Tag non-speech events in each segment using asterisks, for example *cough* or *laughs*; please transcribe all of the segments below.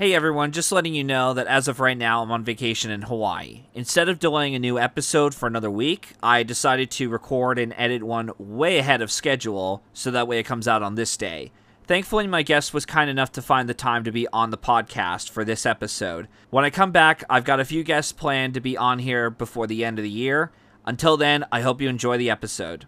Hey everyone, just letting you know that as of right now, I'm on vacation in Hawaii. Instead of delaying a new episode for another week, I decided to record and edit one way ahead of schedule so that way it comes out on this day. Thankfully, my guest was kind enough to find the time to be on the podcast for this episode. When I come back, I've got a few guests planned to be on here before the end of the year. Until then, I hope you enjoy the episode.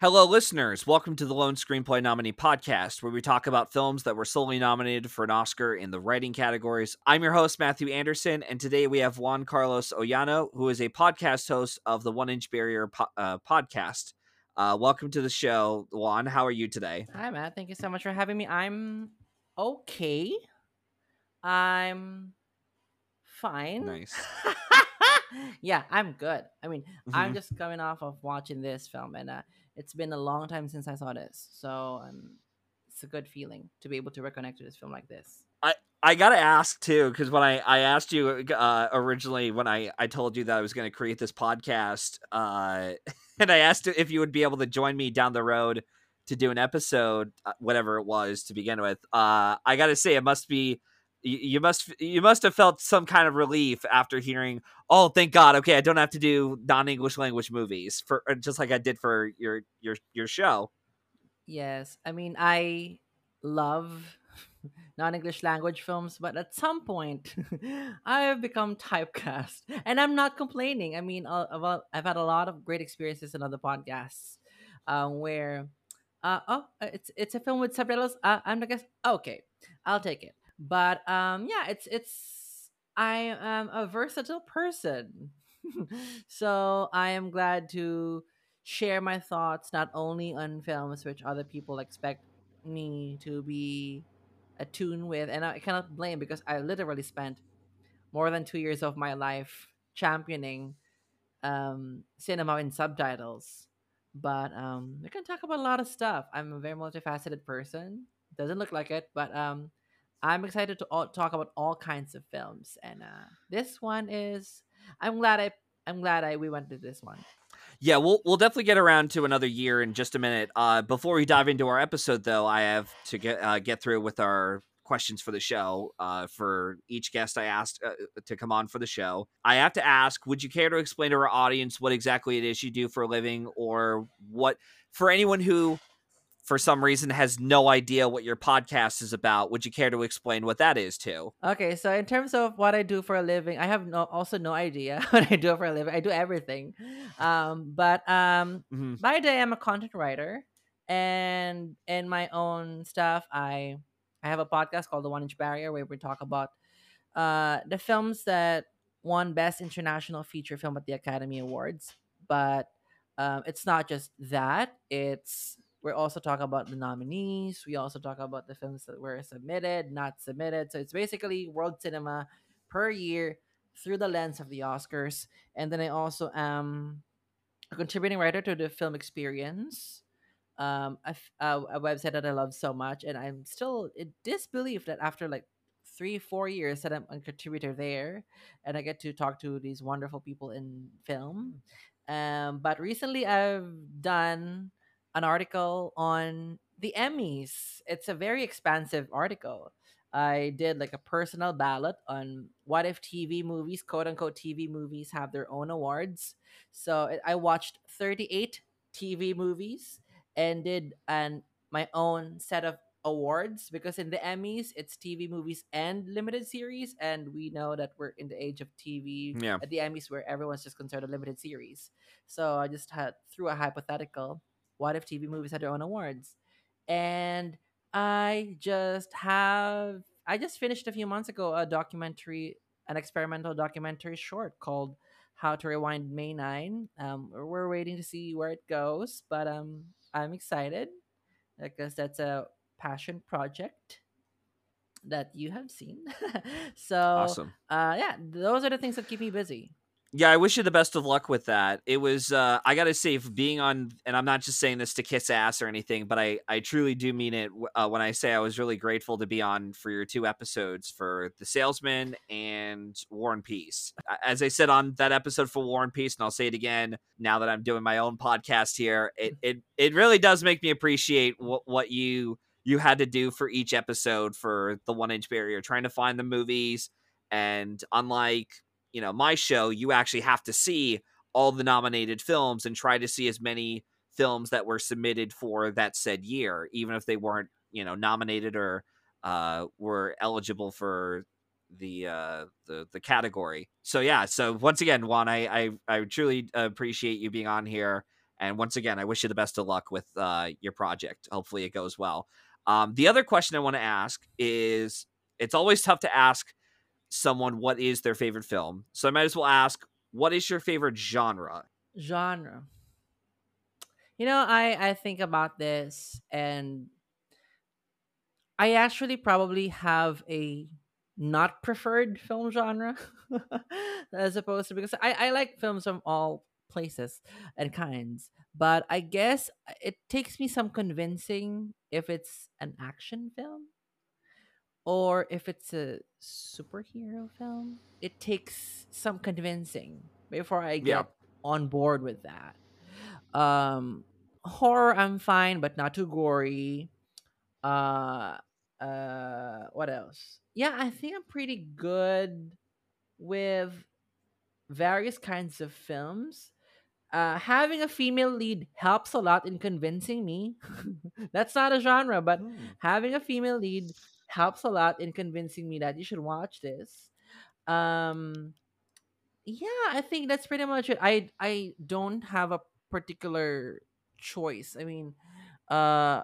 Hello, listeners. Welcome to the Lone Screenplay Nominee Podcast, where we talk about films that were solely nominated for an Oscar in the writing categories. I'm your host, Matthew Anderson, and today we have Juan Carlos Ojano, who is a podcast host of the One Inch Barrier po- uh, podcast. Uh, welcome to the show, Juan. How are you today? Hi, Matt. Thank you so much for having me. I'm okay. I'm fine. Nice. *laughs* yeah, I'm good. I mean, I'm Mhm. just coming off of watching this film, and uh, it's been a long time since I saw this, so um, it's a good feeling to be able to reconnect to this film like this. I I gotta ask too, because when I, I asked you uh, originally when I, I told you that I was to create this podcast, uh, *laughs* and I asked if you would be able to join me down the road to do an episode, uh, whatever it was to begin with. Uh, I gotta say, it must be you, must you must have felt some kind of relief after hearing, oh, thank God, okay, I don't have to do non English language movies for uh, just like I did for your your your show. Yes, I mean, I love non-English language films, but at some point, *laughs* I have become typecast, and I'm not complaining. I mean, uh, I've, uh, I've had a lot of great experiences in other podcasts, um, where, uh, oh, it's it's a film with subtitles. Uh, I'm the guest. Okay, I'll take it. But um, yeah, it's it's I am a versatile person, *laughs* so I am glad to share my thoughts not only on films which other people expect me to be attuned with and i cannot blame because i literally spent more than two years of my life championing um, cinema in subtitles. But um, we can talk about a lot of stuff. I'm a very multifaceted person. Doesn't look like it but um, i'm excited to all, talk about all kinds of films and uh, this one is i'm glad i i'm glad i we went to this one Yeah, we'll we'll definitely get around to another year in just a minute. Uh, before we dive into our episode, though, I have to get uh, get through with our questions for the show. Uh, for each guest I asked uh, to come on for the show, I have to ask: Would you care to explain to our audience what exactly it is you do for a living, or what for anyone who, for some reason, has no idea what your podcast is about? Would you care to explain what that is too? Okay, so in terms of what I do for a living, I have no also no idea *laughs* what I do for a living. I do everything, um, but um, Mhm. by day I'm a content writer, and in my own stuff, I I have a podcast called The One Inch Barrier where we talk about uh, the films that won Best International Feature Film at the Academy Awards. But um, it's not just that; it's we're also talk about the nominees. We also talk about the films that were submitted, not submitted. So it's basically world cinema per year through the lens of the Oscars. And then I also am a contributing writer to the Film Experience, um, a- a website that I love so much. And I'm still in disbelief that after like three, four years that I'm a contributor there, and I get to talk to these wonderful people in film. Um, but recently I've done an article on the Emmys. It's a very expansive article. I did like a personal ballot on what if TV movies, quote unquote TV movies, have their own awards. So I watched 38 TV movies and did an my own set of awards because in the Emmys it's TV movies and limited series and we know that we're in the age of TV Yeah. at the Emmys where everyone's just concerned with limited series. So I just had threw a hypothetical what if TV movies had their own awards? And I just have I just finished a few months ago a documentary, an experimental documentary short called How to Rewind May 9. Um we're waiting to see where it goes, but um I'm excited because that's a passion project that you have seen. *laughs* so Awesome. uh yeah, those are the things that keep me busy. Yeah, I wish you the best of luck with that. It was uh I got to say being on and I'm not just saying this to kiss ass or anything, but I I truly do mean it uh, when I say I was really grateful to be on for your two episodes for The Salesman and War and Peace. As I said on that episode for War and Peace and I'll say it again now that I'm doing my own podcast here, it *laughs* it it really does make me appreciate what what you you had to do for each episode for the 1 inch barrier trying to find the movies and unlike you know my show you actually have to see all the nominated films and try to see as many films that were submitted for that said year even if they weren't you know nominated or uh, were eligible for the uh the the category. So yeah so once again juan i i, I truly appreciate you being on here. And once again i wish you the best of luck with uh your project. Hopefully it goes well. Um the other question i want to ask is it's always tough to ask someone what is their favorite film. So I might as well ask, what is your favorite genre? Genre. You know, I I think about this and I actually probably have a not preferred film genre *laughs* as opposed to because I, I like films from all places and kinds but i guess it takes me some convincing if it's an action film or if it's a superhero film, it takes some convincing before I get yeah. on board with that. Um, horror, I'm fine, but not too gory. Uh, uh, what else? Yeah, I think I'm pretty good with various kinds of films. Uh, having a female lead helps a lot in convincing me. *laughs* That's not a genre, but mm. having a female lead helps a lot in convincing me that you should watch this. Um, yeah, I think that's pretty much it. I I don't have a particular choice. I mean, uh,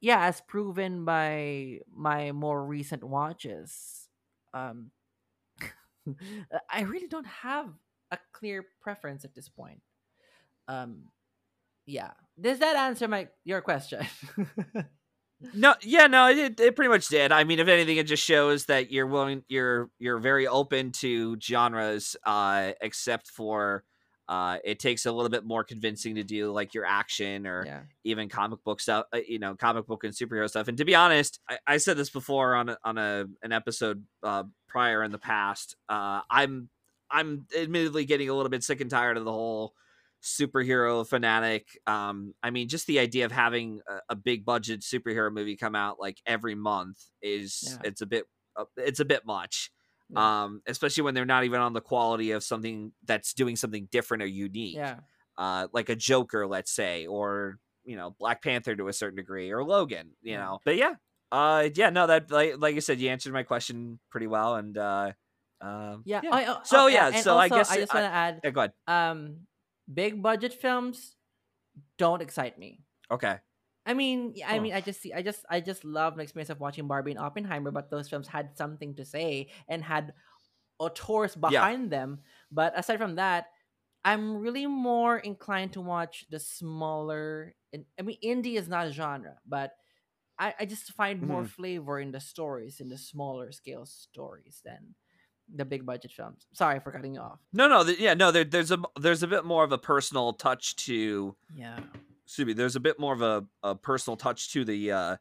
yeah, as proven by my more recent watches, um, *laughs* I really don't have a clear preference at this point. Um, yeah, does that answer my your question? *laughs* no yeah no it, it pretty much did i mean if anything it just shows that you're willing you're you're very open to genres uh except for uh it takes a little bit more convincing to do like your action or yeah. even comic book stuff uh, you know comic book and superhero stuff and to be honest i, I said this before on a, on a an episode uh prior in the past uh i'm i'm admittedly getting a little bit sick and tired of the whole superhero fanatic. Um, I mean, just the idea of having a, a, big budget superhero movie come out like every month is yeah. it's a bit uh, it's a bit much. Yeah. Um, especially when they're not even on the quality of something that's doing something different or unique. Yeah. Uh, like a Joker, let's say, or you know, Black Panther to a certain degree, or Logan, you yeah. know. But yeah, uh, yeah, no, that like like I said, you answered my question pretty well, and uh, um, yeah. yeah. I, uh, so oh, yeah, so also, I guess I just want to add. Yeah, go ahead. Um, big budget films don't excite me. Okay. I mean, I mean, I just see, I just, I just love the experience of watching Barbie and Oppenheimer, but those films had something to say and had auteurs behind yeah. them. But aside from that, I'm really more inclined to watch the smaller. And I mean, indie is not a genre, but I, I just find mm-hmm. more flavor in the stories, in the smaller scale stories than the big budget films. Sorry for cutting you off. No, no, th- yeah, no. There, there's a there's a bit more of a personal touch to. Yeah. Excuse me. There's a bit more of a, a personal touch to the uh,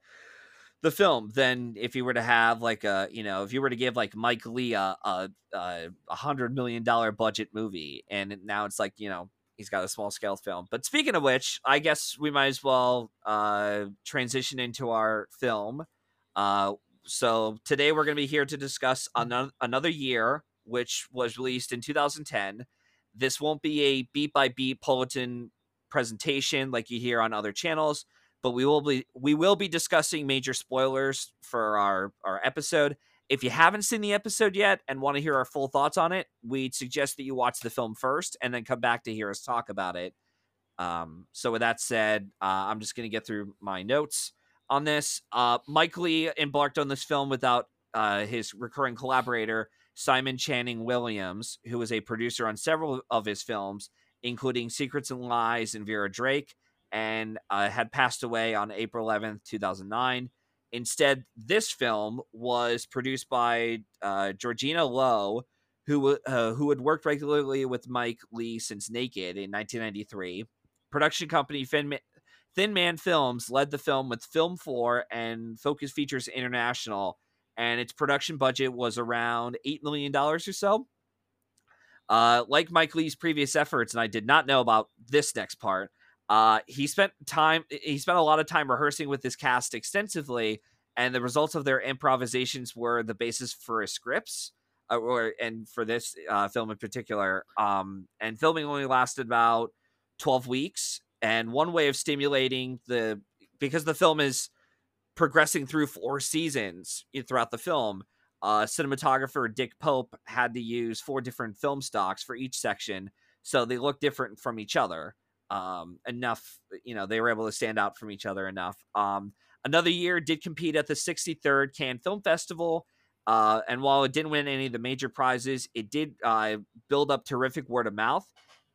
the film than if you were to have like a you know if you were to give like Mike Leigh a a, a hundred million dollar budget movie and now it's like you know he's got a small scale film. But speaking of which, I guess we might as well uh, transition into our film. Uh, so today we're going to be here to discuss mm. another, another year, which was released in 2010. This won't be a beat by beat bulletin presentation like you hear on other channels, but we will be we will be discussing major spoilers for our our episode. If you haven't seen the episode yet and want to hear our full thoughts on it, we'd suggest that you watch the film first and then come back to hear us talk about it. Um, so with that said, uh, I'm just going to get through my notes on this. Uh, Mike Leigh embarked on this film without uh, his recurring collaborator, Simon Channing Williams, who was a producer on several of his films, including Secrets and Lies and Vera Drake, and uh, had passed away on April 11th, 2009. Instead, this film was produced by uh, Georgina Lowe, who uh, who had worked regularly with Mike Leigh since Naked in 1993. Production company Man, Thin Man Films led the film with Film 4 and Focus Features International, and its production budget was around $8 million or so. Uh, like Mike Leigh's previous efforts, and I did not know about this next part, uh, he spent time he spent a lot of time rehearsing with this cast extensively, and the results of their improvisations were the basis for his scripts. Uh, or and for this uh, film in particular, um, and filming only lasted about twelve weeks. And one way of stimulating the because the film is progressing through four seasons throughout the film, uh, cinematographer Dick Pope had to use four different film stocks for each section, so they look different from each other. Um, enough, you know, they were able to stand out from each other enough. Um, another year did compete at the 63rd Cannes Film Festival. Uh, and while it didn't win any of the major prizes, it did uh, build up terrific word of mouth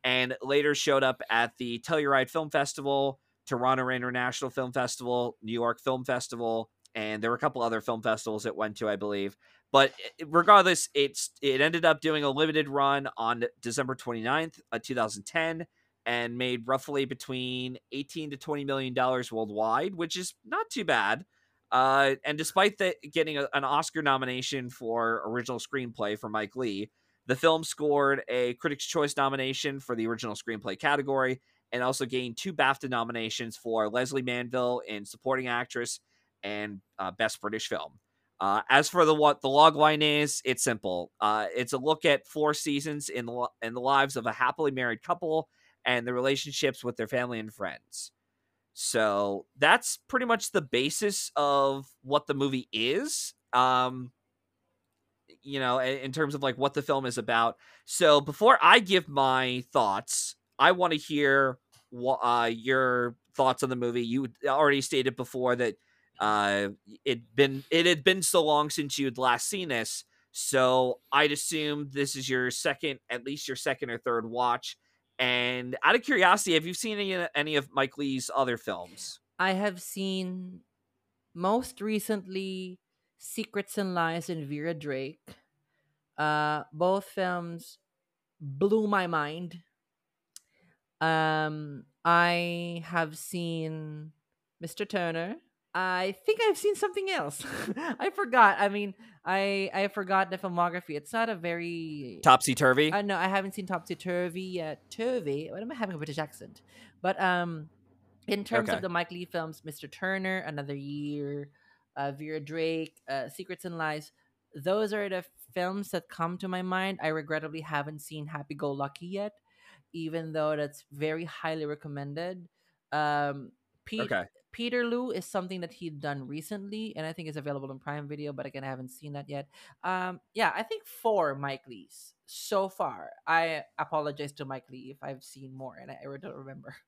and later showed up at the Telluride Film Festival, Toronto International Film Festival, New York Film Festival, and there were a couple other film festivals it went to, I believe. But regardless, it's it ended up doing a limited run on December 29th, uh, 2010 and made roughly between 18 to 20 million dollars worldwide, which is not too bad. Uh, and despite the, getting a, an Oscar nomination for original screenplay for Mike Leigh, the film scored a Critics' Choice nomination for the original screenplay category and also gained two BAFTA nominations for Lesley Manville in Supporting Actress and uh, Best British Film. Uh, as for the what the log line is, it's simple. Uh, it's a look at four seasons in the in the lives of a happily married couple and the relationships with their family and friends. So that's pretty much the basis of what the movie is. Um, you know, in terms of like what the film is about. So before I give my thoughts, I want to hear uh, your thoughts on the movie. You already stated before that uh, it been it had been so long since you'd last seen this, so I'd assume this is your second, at least your second or third watch. And out of curiosity, have you seen any any of Mike Leigh's other films? I have seen most recently Secrets and Lies and Vera Drake. Uh, both films blew my mind. Um, I have seen Mr. Turner. I think I've seen something else. *laughs* I forgot. I mean, I I forgot the filmography. It's not a very topsy turvy. Uh, no, I haven't seen topsy turvy yet. Turvy. What am I having a British accent? But um, in terms okay. of the Mike Leigh films, Mr. Turner, Another Year, uh, Vera Drake, uh, Secrets and Lies. Those are the films that come to my mind. I regrettably haven't seen Happy Go Lucky yet, even though that's very highly recommended. Um, Pete, okay. Peterloo is something that he'd done recently, and I think it's available in Prime Video. But again, I haven't seen that yet. Um, yeah, I think four Mike Leigh's so far. I apologize to Mike Leigh if I've seen more, and I, I don't remember. *laughs*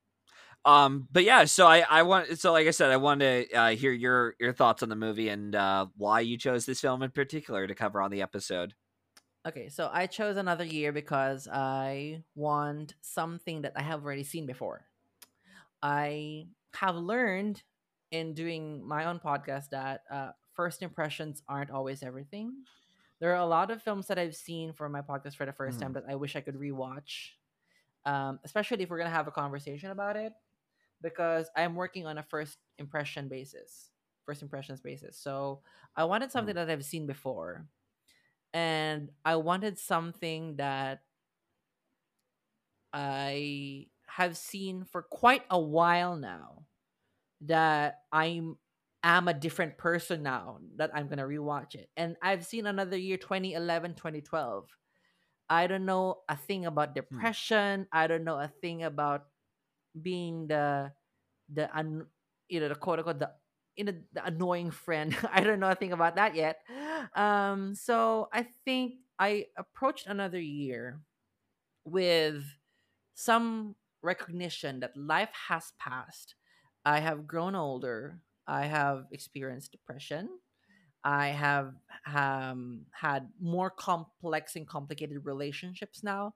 Um, but yeah, so I I want so like I said, I want to uh, hear your your thoughts on the movie and uh, why you chose this film in particular to cover on the episode. Okay, so I chose another year because I want something that I have already seen before. I have learned in doing my own podcast that uh, first impressions aren't always everything. There are a lot of films that I've seen for my podcast for the 1st mm. time that I wish I could rewatch, um, especially if we're gonna have a conversation about it, because I'm working on a first impression basis, first impressions basis. So I wanted something mm. that I've seen before, and I wanted something that I have seen for quite a while now that I'm am a different person now that I'm gonna rewatch it. And I've seen another year 2011, 2012. I don't know a thing about hmm. depression. I don't know a thing about being the the un, you know the quote unquote the you know the annoying friend. *laughs* I don't know a thing about that yet. Um, so I think I approached another year with some recognition that life has passed. I have grown older. I have experienced depression. I have um, had more complex and complicated relationships now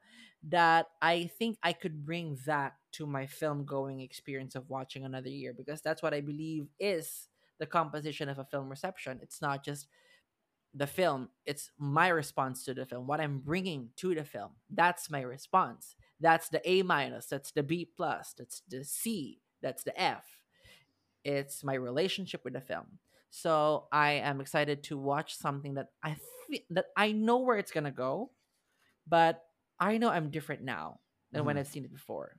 that I think I could bring that to my film going experience of watching another year because that's what I believe is the composition of a film reception. It's not just the film it's my response to the film what i'm bringing to the film. That's my response. That's the a minus that's the b plus that's the c that's the f. It's my relationship with the film so i am excited to watch something that i th- that i know where it's gonna go but i know i'm different now than when Mhm. i've seen it before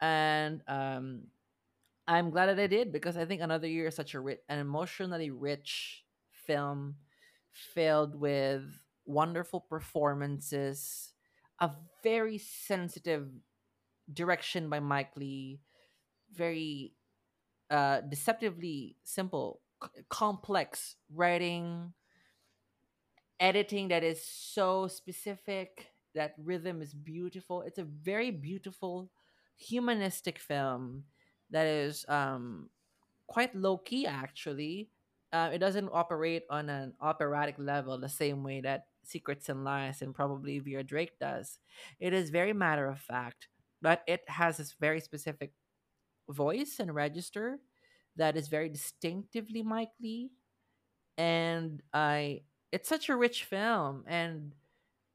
and um i'm glad that i did because i think another year is such a rich an emotionally rich film filled with wonderful performances a very sensitive direction by mike leigh very uh deceptively simple complex writing editing that is so specific that rhythm is beautiful. It's a very beautiful humanistic film that is um quite low key actually. Uh, it doesn't operate on an operatic level the same way that secrets and lies and probably Vera drake does. It is very matter of fact but it has this very specific voice and register that is very distinctively Mike Leigh. And I it's such a rich film and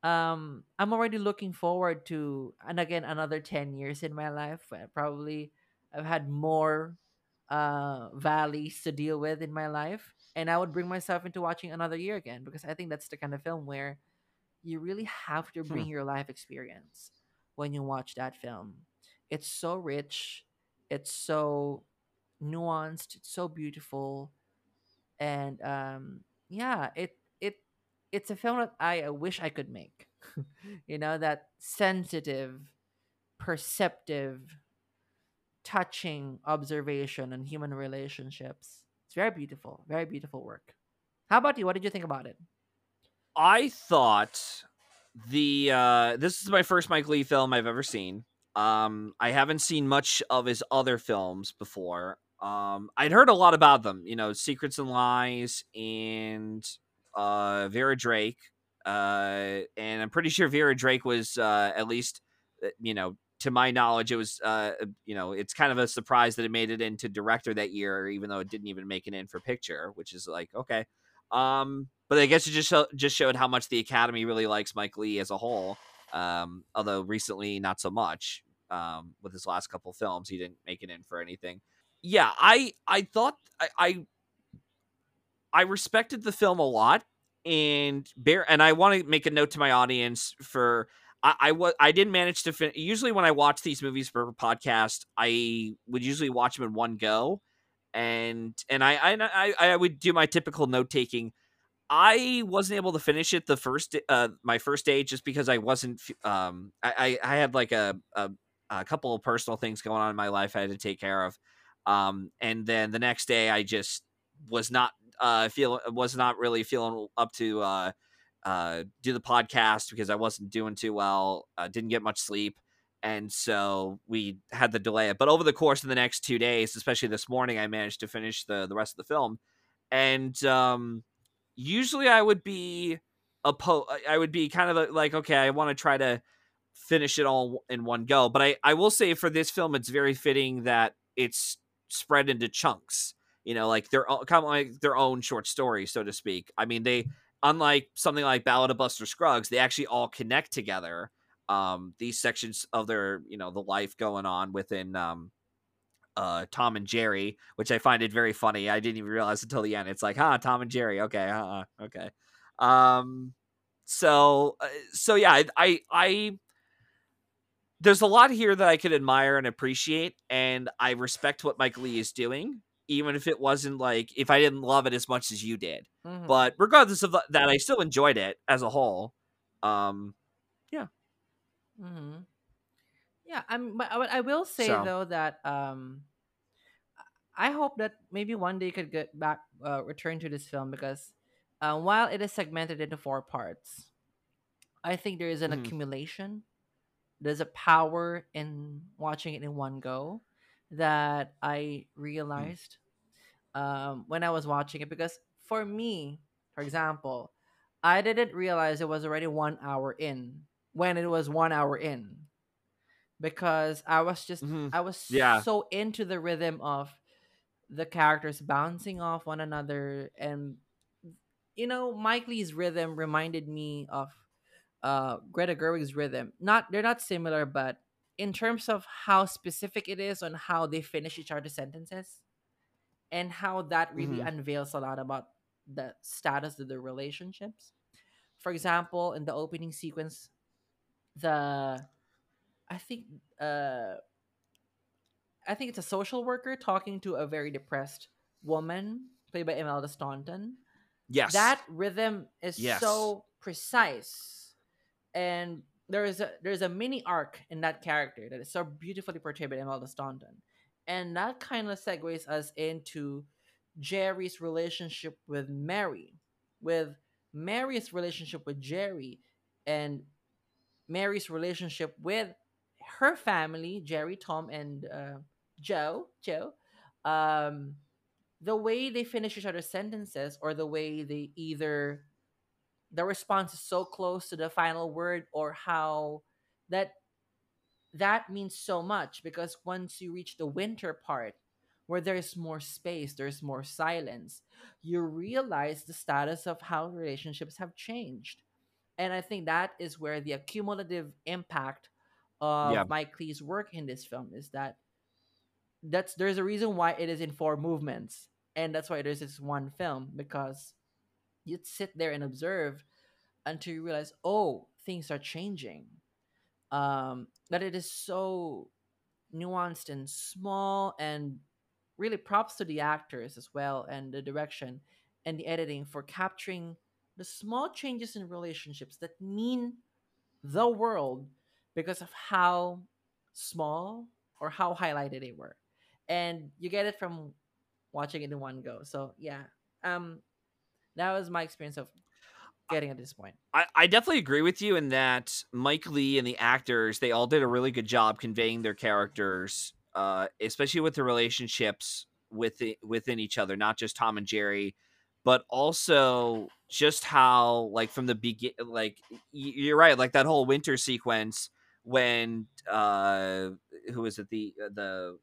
um I'm already looking forward to and again another 10 years in my life. Probably I've had more uh valleys to deal with in my life and I would bring myself into watching another year again because I think that's the kind of film where you really have to bring Hmm. your life experience when you watch that film. It's so rich, it's so nuanced, it's so beautiful, and um, yeah, it it it's a film that I uh, wish I could make. *laughs* you know, that sensitive, perceptive, touching observation and human relationships. It's very beautiful, very beautiful work. How about you? What did you think about it? I thought the uh this is my first Mike Leigh film I've ever seen. Um I haven't seen much of his other films before. Um I'd heard a lot about them, you know, Secrets and Lies and uh Vera Drake. Uh and I'm pretty sure Vera Drake was uh at least uh, you know, to my knowledge it was uh you know, it's kind of a surprise that it made it into director that year even though it didn't even make it in for picture, which is like okay. Um, but I guess it just show, just showed how much the Academy really likes Mike Leigh as a whole. Um, although recently not so much. Um, with his last couple films, he didn't make it in for anything. Yeah, I I thought I I, I respected the film a lot, and bear and I want to make a note to my audience for. I, I was I didn't manage to fin- usually when I watch these movies for a podcast I would usually watch them in one go and and I I I, I would do my typical note taking. I wasn't able to finish it the first uh my first day just because I wasn't um I I I had like a a, a couple of personal things going on in my life I had to take care of. Um and then the next day I just was not uh feel was not really feeling up to uh uh do the podcast because I wasn't doing too well. Uh, didn't get much sleep and so we had to delay it. But over the course of the next two days, especially this morning, I managed to finish the the rest of the film. And um, usually, I would be a po- I would be kind of like, okay, I want to try to finish it all in one go. But I I will say for this film, it's very fitting that it's spread into chunks. You know, like their own, kind of like their own short story, so to speak. I mean, they unlike something like Ballad of Buster Scruggs, they actually all connect together um these sections of their you know the life going on within um uh Tom and Jerry, which I find it very funny. I didn't even realize until the end. It's like, huh, Tom and Jerry. Okay, uh, okay. Um, so uh, so yeah, I, I I there's a lot here that I could admire and appreciate, and I respect what Mike Leigh is doing, even if it wasn't like if I didn't love it as much as you did. Mhm. But regardless of that, I still enjoyed it as a whole. Um, yeah. Mm-hmm. Yeah, I'm. But I I will say So- though that um, I hope that maybe one day you could get back, uh, return to this film because, uh, while it is segmented into four parts, I think there is an Mhm. accumulation. There's a power in watching it in one go that I realized um, when I was watching it because for me, for example, I didn't realize it was already one hour in when it was one hour in because I was just Mhm. I was Yeah. so into the rhythm of the characters bouncing off one another and you know, Mike Leigh's rhythm reminded me of uh Greta Gerwig's rhythm. Not they're not similar, but in terms of how specific it is on how they finish each other's sentences and how that really Mhm. unveils a lot about the status of the relationships. For example, in the opening sequence, the I think uh I think it's a social worker talking to a very depressed woman played by Imelda Staunton. Yes. That rhythm is Yes. so precise, and there is a there's a mini arc in that character that is so beautifully portrayed by Imelda Staunton, and that kind of segues us into Jerry's relationship with Mary, with Mary's relationship with Jerry, and Mary's relationship with her family, Jerry, Tom, and uh, Joe. Joe. Um, the way they finish each other's sentences, or the way they either the response is so close to the final word, or how that that means so much because once you reach the winter part where there's more space, there's more silence, you realize the status of how relationships have changed. And I think that is where the accumulative impact Yeah. of Mike Leigh's work in this film is that that's there's a reason why it is in four movements. And that's why is this one film because you'd sit there and observe until you realize, oh, things are changing. Um, that it is so nuanced and small and really props to the actors as well and the direction and the editing for capturing the small changes in relationships that mean the world because of how small or how highlighted they were. And you get it from watching it in one go. So yeah. Um that was my experience of getting at this point I, I definitely agree with you in that Mike Leigh and the actors they all did a really good job conveying their characters, uh, especially with the relationships within within each other, not just Tom and Jerry, but also just how like from the begin, like you're right, like that whole winter sequence when uh, who was it the the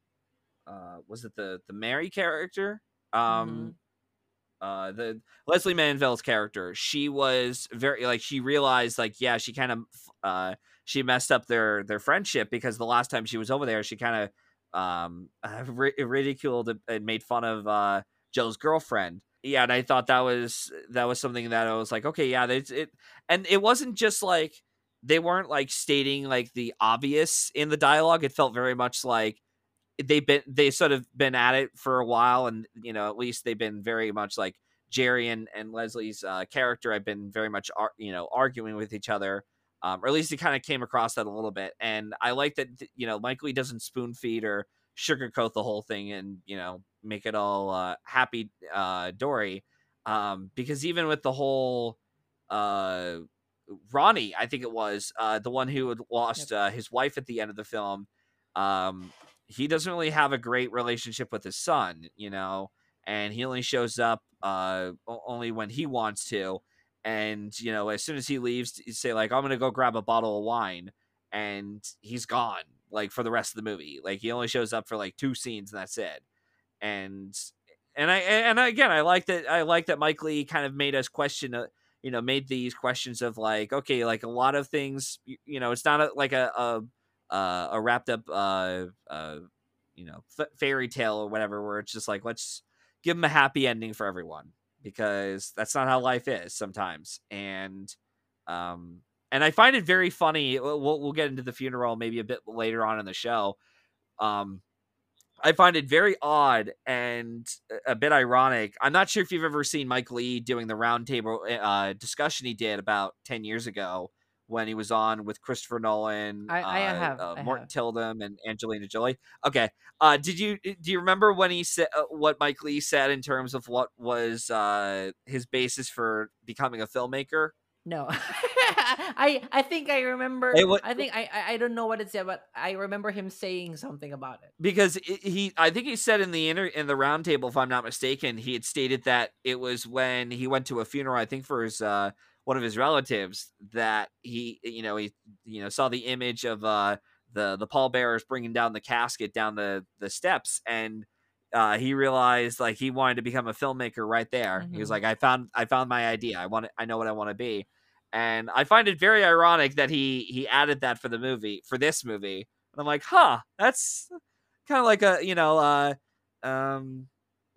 uh, was it the the Mary character? Um uh the Lesley Manville's character she was very like she realized like yeah she kind of uh she messed up their their friendship because the last time she was over there she kind of um ri- ridiculed and made fun of uh Joe's girlfriend. Yeah and I thought that was that was something that I was like okay yeah it's it and it wasn't just like they weren't like stating like the obvious in the dialogue it felt very much like they've been they sort of been at it for a while and you know at least they've been very much like jerry and, and lesley's uh, character have been very much ar- you know arguing with each other um, or at least it kind of came across that a little bit. And i like that you know mike leigh doesn't spoon feed or sugarcoat the whole thing and you know make it all uh, happy uh, dory um, because even with the whole uh, ronnie i think it was uh, the one who had lost uh, his wife at the end of the film um, he doesn't really have a great relationship with his son, you know, and he only shows up uh only when he wants to. And, you know, as soon as he leaves, you say like, I'm gonna go grab a bottle of wine, and he's gone, like for the rest of the movie. Like he only shows up for like two scenes and that's it. And and I and again I like that I like that Mike Leigh kind of made us question uh, you know made these questions of like okay like a lot of things you, you know it's not a, like a, a uh, a wrapped up uh, uh, you know f- fairy tale or whatever where it's just like let's give them a happy ending for everyone because that's not how life is sometimes and um and i find it very funny we'll, we'll get into the funeral maybe a bit later on in the show um I find it very odd and a bit ironic. I'm not sure if you've ever seen Mike Leigh doing the roundtable uh, discussion he did about 10 years ago when he was on with Christopher Nolan, I- I uh, have, uh, Morten have. Tyldum, and Angelina Jolie. Okay, uh, did you do you remember when he said uh, what Mike Leigh said in terms of what was uh, his basis for becoming a filmmaker? No, *laughs* I I think I remember. It wa- I think I I don't know what it said, but I remember him saying something about it. because it, he i think he said in the inter in the roundtable if i'm not mistaken he had stated that it was when he went to a funeral i think for his uh one of his relatives that he you know he you know saw the image of uh the the pallbearers bringing down the casket down the the steps and uh, he realized like he wanted to become a filmmaker right there. He was Mhm. like, I found I found my idea. I want I know what I want to be. And I find it very ironic that he he added that for the movie for this movie. And I'm like, huh, that's kind of like a you know uh um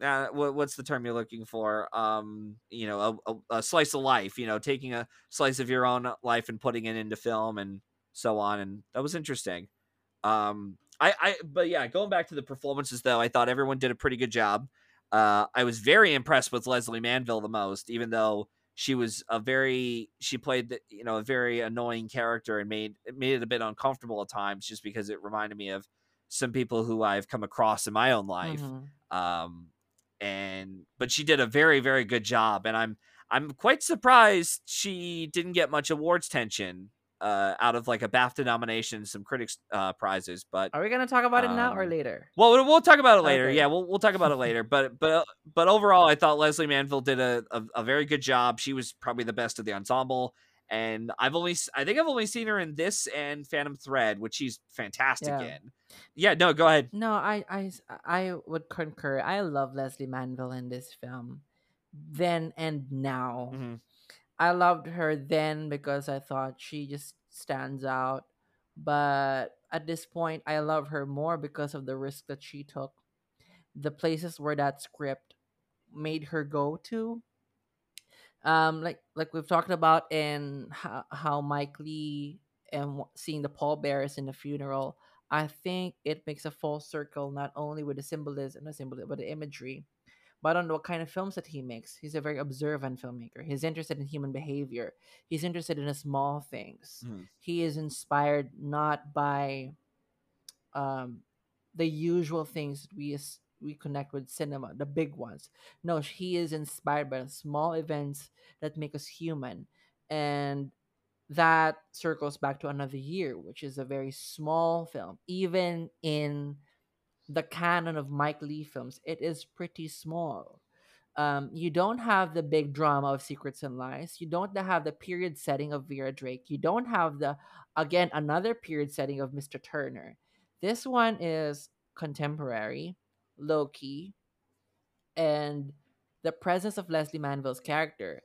uh, what, what's the term you're looking for? Um, you know, a, a, a slice of life. You know, taking a slice of your own life and putting it into film and so on. And that was interesting. Um, I, I, but yeah, going back to the performances though, I thought everyone did a pretty good job. Uh, I was very impressed with Lesley Manville the most, even though she was a very, she played the, you know, a very annoying character and made it made it a bit uncomfortable at times, just because it reminded me of some people who I've come across in my own life. Mhm. Um, and but she did a very very good job, and I'm I'm quite surprised she didn't get much awards tension uh, out of like a BAFTA nomination, some critics uh, prizes. But Are we gonna talk about it now or Um, later? well, we'll- we'll talk about it later. Okay. Yeah, we'll we'll talk about it *laughs* later. But but but overall, I thought Lesley Manville did a, a a very good job. She was probably the best of the ensemble. And I've only I think I've only seen her in this and Phantom Thread, which she's fantastic Yeah. in. Yeah, no, go ahead. No, I I I would concur. I love Lesley Manville in this film, then and now. Mhm. I loved her then because I thought she just stands out. But at this point, I love her more because of the risk that she took, the places where that script made her go to. Um, like like we've talked about in how, how Mike Leigh and seeing the pallbearers in the funeral. I think it makes a full circle not only with the symbolism, not symbolism, but the imagery but on what kind of films that he makes. He's a very observant filmmaker. He's interested in human behavior. He's interested in the small things. Mhm. He is inspired not by um, the usual things we as- we connect with cinema, the big ones. No, he is inspired by small events that make us human, and that circles back to another year, which is a very small film, even in the canon of Mike Leigh films, it is pretty small. Um, you don't have the big drama of Secrets and Lies. You don't have the period setting of Vera Drake. You don't have the, again, another period setting of Mr. Turner. This one is contemporary, low key, and the presence of Lesley Manville's character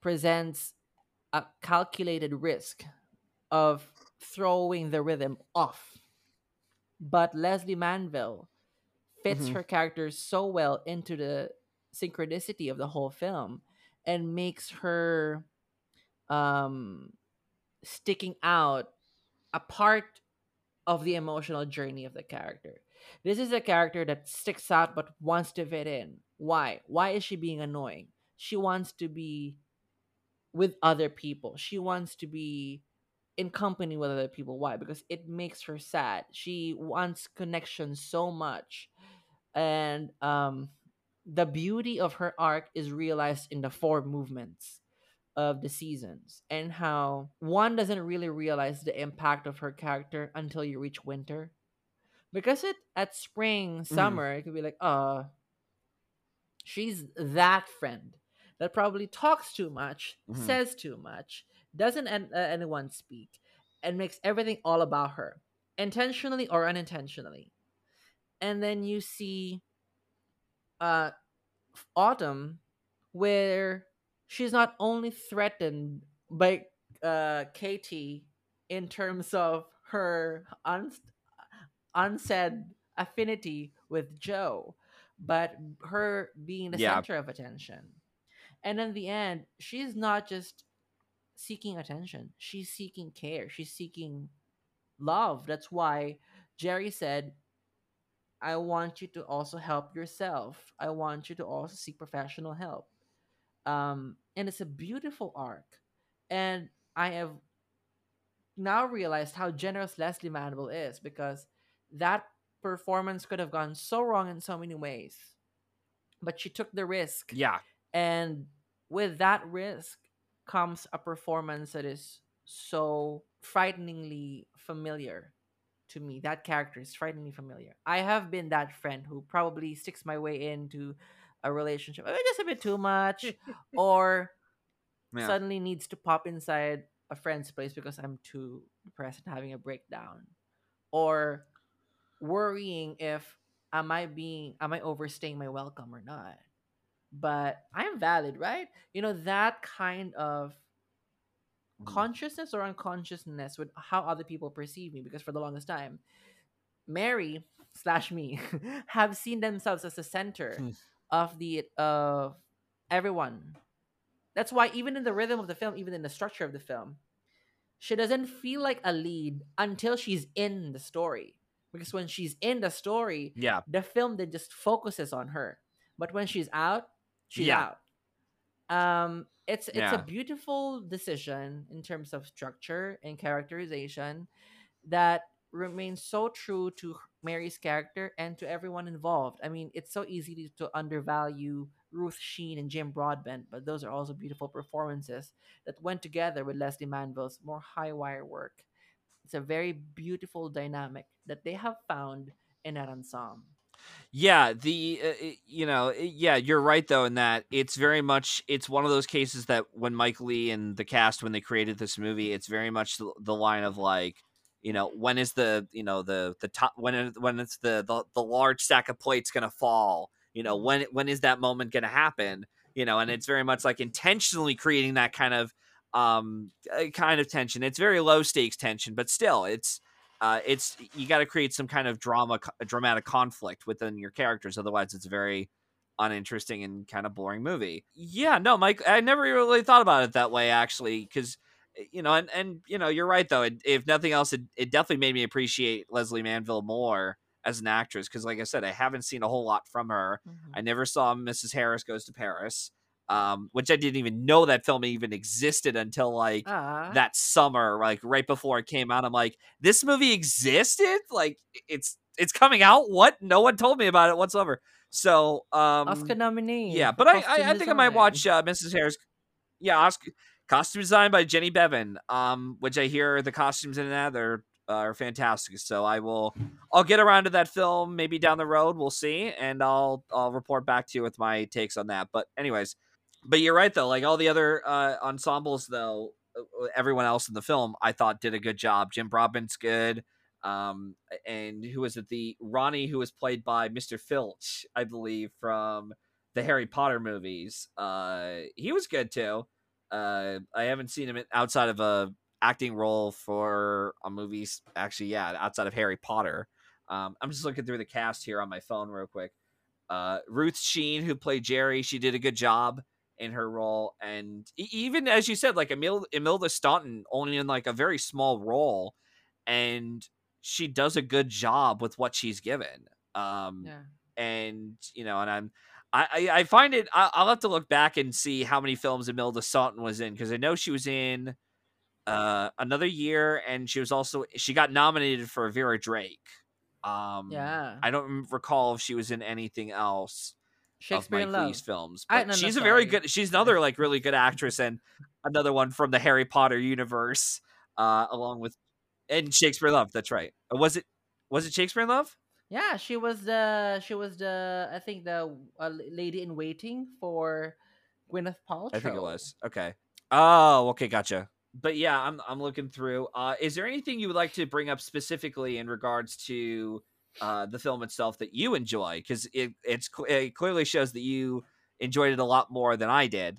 presents a calculated risk of throwing the rhythm off but Lesley Manville fits Mhm. her character so well into the synchronicity of the whole film and makes her um sticking out a part of the emotional journey of the character. This is a character that sticks out but wants to fit in. Why? Why is she being annoying? She wants to be with other people. She wants to be in company with other people. Why? Because it makes her sad. She wants connection so much. And um the beauty of her arc is realized in the four movements of the seasons and how one doesn't really realize the impact of her character until you reach winter. Because it at spring, summer, it could be like, uh she's that friend that probably talks too much, Mhm. says too much, doesn't an- uh, anyone speak, and makes everything all about her, intentionally or unintentionally. And then you see uh Autumn where she's not only threatened by uh Katie in terms of her un- unsaid affinity with Joe, but her being the Yeah. center of attention. And in the end, she's not just seeking attention, she's seeking care, she's seeking love. That's why Jerry said, I want you to also help yourself. I want you to also seek professional help. Um, and it's a beautiful arc. And I have now realized how generous Lesley Manville is because that performance could have gone so wrong in so many ways. But she took the risk. Yeah. And with that risk comes a performance that is so frighteningly familiar to me. That character is frighteningly familiar. I have been that friend who probably sticks my way into a relationship, maybe just a bit too much, *laughs* or Yeah. suddenly needs to pop inside a friend's place because I'm too depressed and having a breakdown, or worrying if am I being am I overstaying my welcome or not? But I am valid, right? You know that kind of Mm. consciousness or unconsciousness with how other people perceive me because for the longest time mary slash me *laughs* have seen themselves as the center Hmm. of the of everyone that's why even in the rhythm of the film even in the structure of the film she doesn't feel like a lead until she's in the story because when she's in the story Yeah. the film then just focuses on her but when she's out she's Yeah. out um it's it's a beautiful decision in terms of structure and characterization that remains so true to Mary's character and to everyone involved. I mean, it's so easy to, to undervalue Ruth Sheen and Jim Broadbent, but those are also beautiful performances that went together with Lesley Manville's more high wire work. It's a very beautiful dynamic that they have found in ensemble. Yeah, the uh, you know, yeah, you're right though in that it's very much it's one of those cases that when Mike Leigh and the cast when they created this movie, it's very much the, the line of like, you know, when is the you know the the top when when it's the, the the large stack of plates gonna fall, you know, when when is that moment gonna happen, you know, and it's very much like intentionally creating that kind of um kind of tension. It's very low stakes tension, but still, it's uh, it's you got to create some kind of drama, dramatic conflict within your characters. Otherwise, it's a very uninteresting and kind of boring movie. Yeah, no, Mike, I never really thought about it that way actually, because you know, and and you know, you're right though. It, if nothing else, it, it definitely made me appreciate Lesley Manville more as an actress because, like I said, I haven't seen a whole lot from her. I never saw Mrs. Harris Goes to Paris, um, which I didn't even know that film even existed until like that summer, like right before it came out. I'm like, this movie existed? Like it's it's coming out? What? No one told me about it whatsoever. So um Oscar nominee. yeah, but I, I I think I might watch uh, Mrs. Harris. Yeah, Oscar costume design by Jenny Beavan. Um, which I hear the costumes in that they're uh, are fantastic. So I will I'll get around to that film maybe down the road. We'll see, and I'll I'll report back to you with my takes on that. But anyways, but you're right though. Like all the other uh, ensembles though, uh, everyone else in the film I thought did a good job. Jim Broadbent's good. Um, and who was it? The Ronnie who was played by Mr. Filch, I believe, from the Harry Potter movies. Uh, he was good too. Uh, I haven't seen him outside of a acting role for a movies. Actually, yeah, outside of Harry Potter. Um, I'm just looking through the cast here on my phone real quick. Uh, Ruth Sheen, who played Jerry, she did a good job in her role, and even as you said, like Emil- Imelda Staunton, only in like a very small role, and she does a good job with what she's given. Um, Yeah. and you know, and I'm. I, I find it. I, I'll have to look back and see how many films Imelda Staunton was in because I know she was in uh, another year, and she was also she got nominated for Vera Drake. Um, Yeah. I don't recall if she was in anything else Shakespeare of in Mike Love. Lee's films. I- But no, no, she's a very good. She's another like really good actress, and another one from the Harry Potter universe, uh, along with and Shakespeare in Love. That's right. Uh, Was it was it Shakespeare in Love? Yeah, she was the she was the I think the uh, lady in waiting for Gwyneth Paltrow. I think it was. Okay. Oh, okay, gotcha. But yeah, I'm I'm looking through. Uh, is there anything you would like to bring up specifically in regards to uh, the film itself that you enjoy? Because it it's it clearly shows that you enjoyed it a lot more than I did.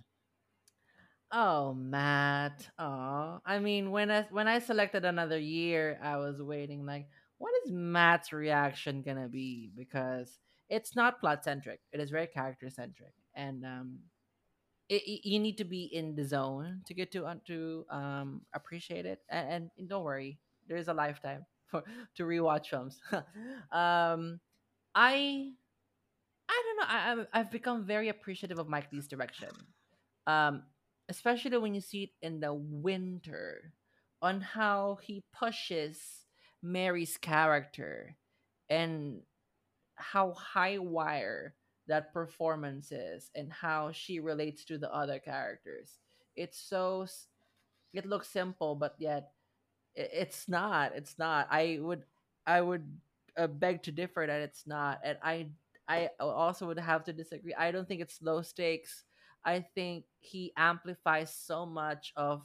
Oh, Matt. Oh, I mean, when I when I selected another year, I was waiting like, what is Matt's reaction gonna be? Because it's not plot centric; it is very character centric, and um, it, it- you need to be in the zone to get to uh, to um appreciate it. And, and don't worry, there is a lifetime for to rewatch films. *laughs* um, I I don't know. I, I've become very appreciative of Mike Leigh's direction, um, especially when you see it in the winter, on how he pushes Mary's character and how high wire that performance is, and how she relates to the other characters. It's so it looks simple, but yet it's not. It's not. I would I would uh, beg to differ that it's not, and I I also would have to disagree. I don't think it's low stakes. I think he amplifies so much of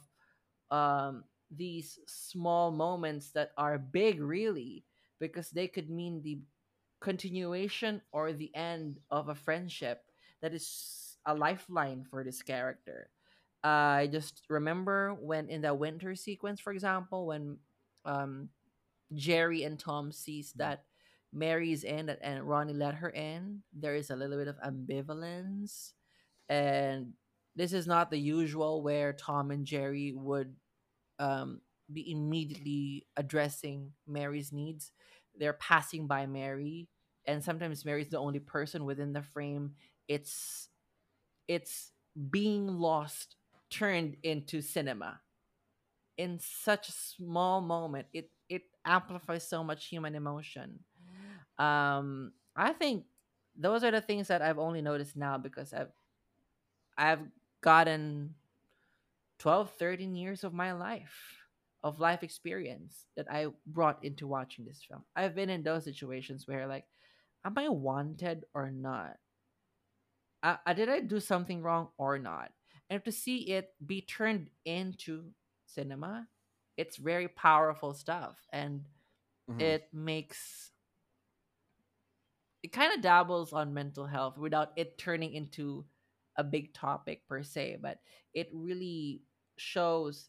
um these small moments that are big really because they could mean the continuation or the end of a friendship that is a lifeline for this character. I just remember when in the winter sequence, for example, when um, Jerry and Tom sees that Mary's in and Ronnie let her in, there is a little bit of ambivalence. And this is not the usual where Tom and Jerry would um, be immediately addressing Mary's needs. They're passing by Mary, and sometimes Mary's the only person within the frame. It's it's being lost turned into cinema in such a small moment. It it amplifies so much human emotion. Um, I think those are the things that I've only noticed now because I've I've gotten 12, 13 years of my life of life experience that I brought into watching this film. I've been in those situations where like, am I wanted or not? Uh, did I do something wrong or not? And to see it be turned into cinema, it's very powerful stuff, and mm-hmm. it makes it kind of dabbles on mental health without it turning into a big topic per se, but it really shows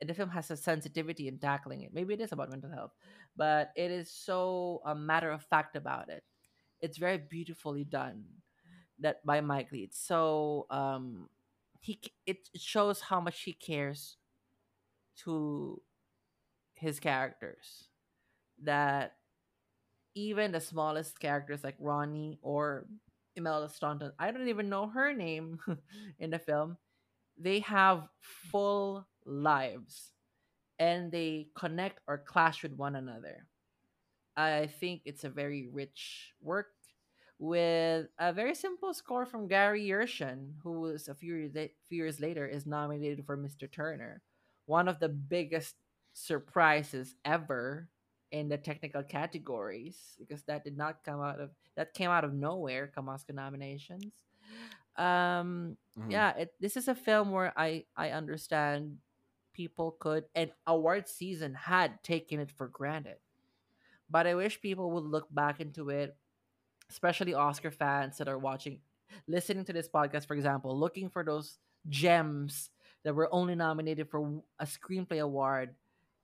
the film has a sensitivity in tackling it. Maybe it is about mental health, but it is so a matter of fact about it. It's very beautifully done that by Mike. It's so um he it shows how much he cares to his characters that even the smallest characters like Ronnie or Imelda Staunton, I don't even know her name *laughs* in the film. They have full lives and they connect or clash with one another. I think it's a very rich work with a very simple score from Gary Yershon, who was a few years, few years later is nominated for Mr. Turner. One of the biggest surprises ever in the technical categories because that did not come out of that came out of nowhere Oscar nominations. Um mm-hmm. yeah, it, this is a film where I I understand people could and award season had taken it for granted. But I wish people would look back into it, especially Oscar fans that are watching listening to this podcast for example, looking for those gems that were only nominated for a screenplay award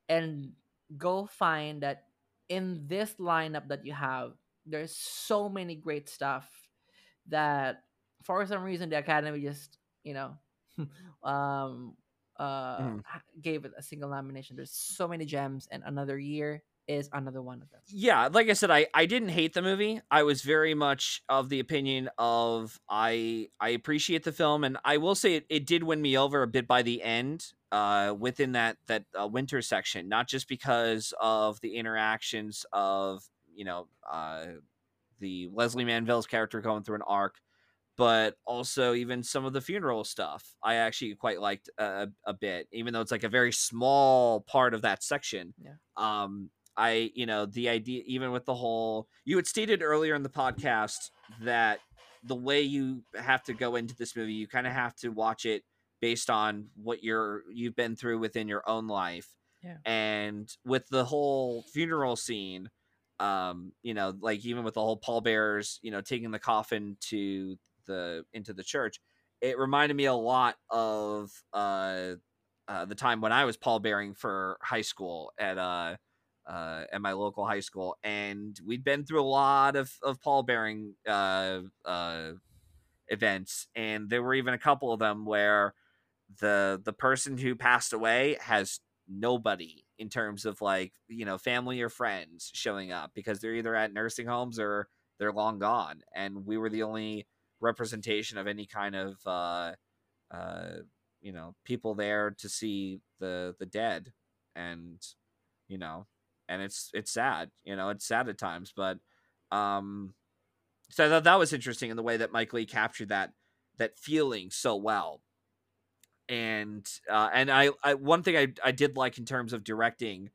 and go find that in this lineup that you have there's so many great stuff that for some reason the academy just you know *laughs* um uh mm. gave it a single nomination there's so many gems and another year is another one of them yeah like i said i i didn't hate the movie i was very much of the opinion of i i appreciate the film and i will say it, it did win me over a bit by the end uh within that that uh, winter section not just because of the interactions of you know uh the lesley manville's character going through an arc but also even some of the funeral stuff I actually quite liked a, a bit, even though it's like a very small part of that section. Yeah. Um, I, you know, the idea, even with the whole, you had stated earlier in the podcast that the way you have to go into this movie, you kind of have to watch it based on what you're you've been through within your own life. Yeah. And with the whole funeral scene, um, you know, like even with the whole pallbearers, you know, taking the coffin to the into the church, it reminded me a lot of uh, uh, the time when I was pallbearing for high school at uh, uh, at my local high school, and we'd been through a lot of of pallbearing uh, uh, events, and there were even a couple of them where the the person who passed away has nobody in terms of like you know family or friends showing up because they're either at nursing homes or they're long gone and we were the only representation of any kind of uh, uh, you know people there to see the the dead, and you know, and it's it's sad. You know, it's sad at times, but um, so I thought that was interesting in the way that Mike Leigh captured that that feeling so well. And uh, and I, I one thing I, I did like in terms of directing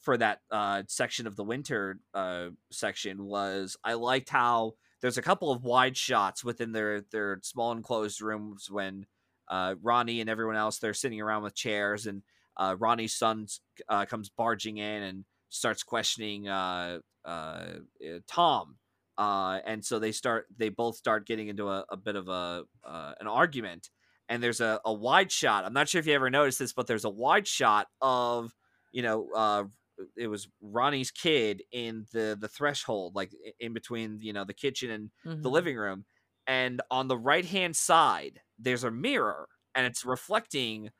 for that uh, section of the winter uh, section was I liked how there's a couple of wide shots within their their small enclosed rooms when uh, Ronnie and everyone else they're sitting around with chairs and uh, Ronnie's son uh, comes barging in and starts questioning uh, uh, uh, Tom uh, and so they start they both start getting into a, a bit of a uh, an argument and there's a, a wide shot i'm not sure if you ever noticed this but there's a wide shot of you know uh, it was ronnie's kid in the the threshold like in between you know the kitchen and mm-hmm. the living room and on the right hand side there's a mirror and it's reflecting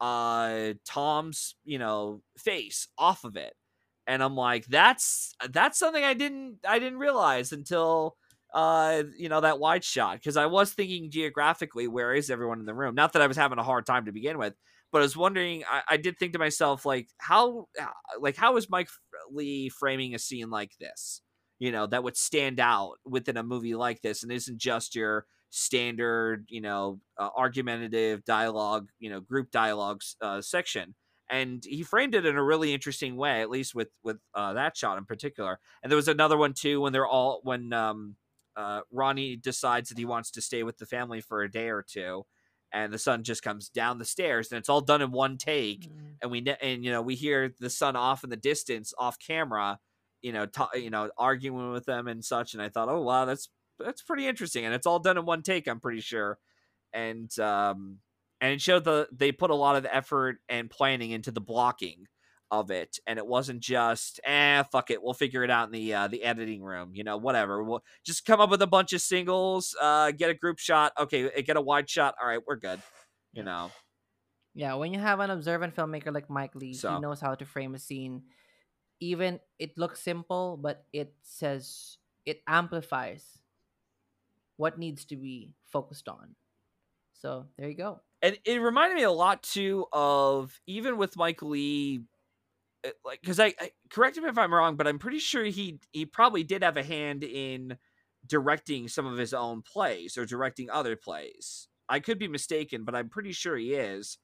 uh tom's you know face off of it and I'm like, that's that's something I didn't I didn't realize until uh you know that wide shot because I was thinking geographically where is everyone in the room? Not that I was having a hard time to begin with, but I was wondering. I, I did think to myself like how like how is Mike Leigh framing a scene like this? You know that would stand out within a movie like this and isn't just your standard you know uh, argumentative dialogue you know group dialogues uh, section and he framed it in a really interesting way at least with with uh, that shot in particular and there was another one too when they're all when um, uh, ronnie decides that he wants to stay with the family for a day or two and the son just comes down the stairs and it's all done in one take mm. and we and you know we hear the son off in the distance off camera you know ta- you know arguing with them and such and i thought oh wow that's that's pretty interesting and it's all done in one take i'm pretty sure and um and it showed the they put a lot of effort and planning into the blocking of it and it wasn't just eh fuck it we'll figure it out in the uh, the editing room you know whatever we'll just come up with a bunch of singles uh get a group shot okay eh, get a wide shot all right we're good you know? Yeah when you have an observant filmmaker like mike Leigh, so. he knows how to frame a scene even it looks simple but it says it amplifies what needs to be focused on. So there you go and it reminded me a lot too of even with Mike Leigh, eh, like because I, I correct me if I'm wrong, but I'm pretty sure he he probably did have a hand in directing some of his own plays or directing other plays. I could be mistaken, but I'm pretty sure he is.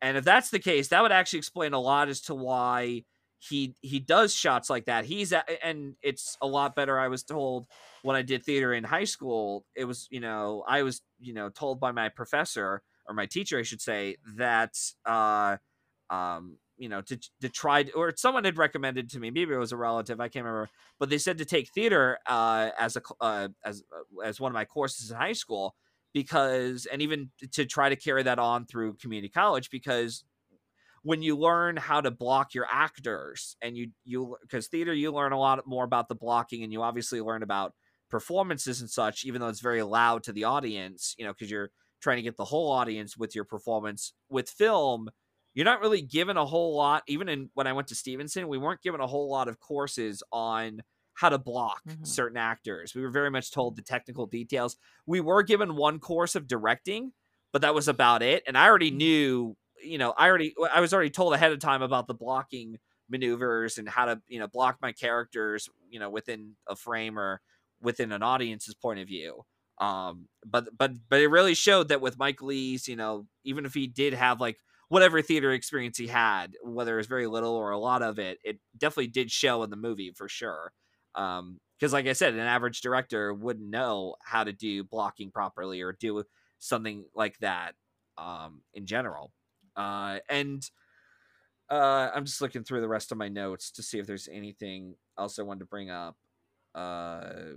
And if that's the case, that would actually explain a lot as to why he he does shots like that. He's at, and it's a lot better. I was told when I did theater in high school, it was you know I was you know told by my professor or my teacher, I should say, that uh, um, you know, to to try to, or someone had recommended to me, maybe it was a relative, I can't remember, but they said to take theater uh, as a uh, as uh, as one of my courses in high school because, and even to try to carry that on through community college because when you learn how to block your actors and you you because theater you learn a lot more about the blocking and you obviously learn about performances and such even though it's very loud to the audience you know because you're trying to get the whole audience with your performance. With film, you're not really given a whole lot. Even in when I went to Stevenson, we weren't given a whole lot of courses on how to block mm-hmm. certain actors. We were very much told the technical details. We were given one course of directing, but that was about it. And I already mm-hmm. knew, you know, I already I was already told ahead of time about the blocking maneuvers and how to, you know, block my characters, you know, within a frame or within an audience's point of view. Um, but but but it really showed that with Mike Leigh's, you know, even if he did have like whatever theater experience he had, whether it was very little or a lot of it, it definitely did show in the movie for sure. Um, because like I said, an average director wouldn't know how to do blocking properly or do something like that um in general. Uh and uh I'm just looking through the rest of my notes to see if there's anything else I wanted to bring up. Uh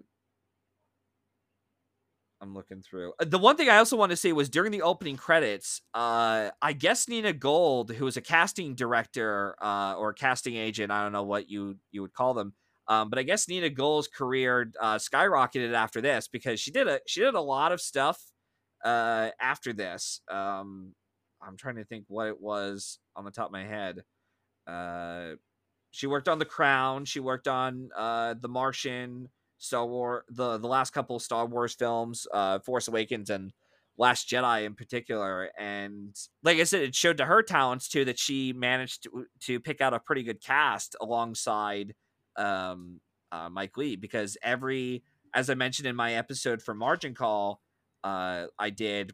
I'm looking through. Uh, the one thing I also want to say was during the opening credits, uh, I guess Nina Gold, who was a casting director uh, or casting agent, I don't know what you you would call them, um, but I guess Nina Gold's career uh, skyrocketed after this because she did a she did a lot of stuff uh, after this. Um, I'm trying to think what it was on the top of my head. Uh, she worked on The Crown. She worked on The Martian. Star Wars, the the last couple of Star Wars films, uh, Force Awakens and Last Jedi in particular. And like I said, it showed to her talents too that she managed to to pick out a pretty good cast alongside um, uh, Mike Leigh because every, as I mentioned in my episode for Margin Call, uh, I did.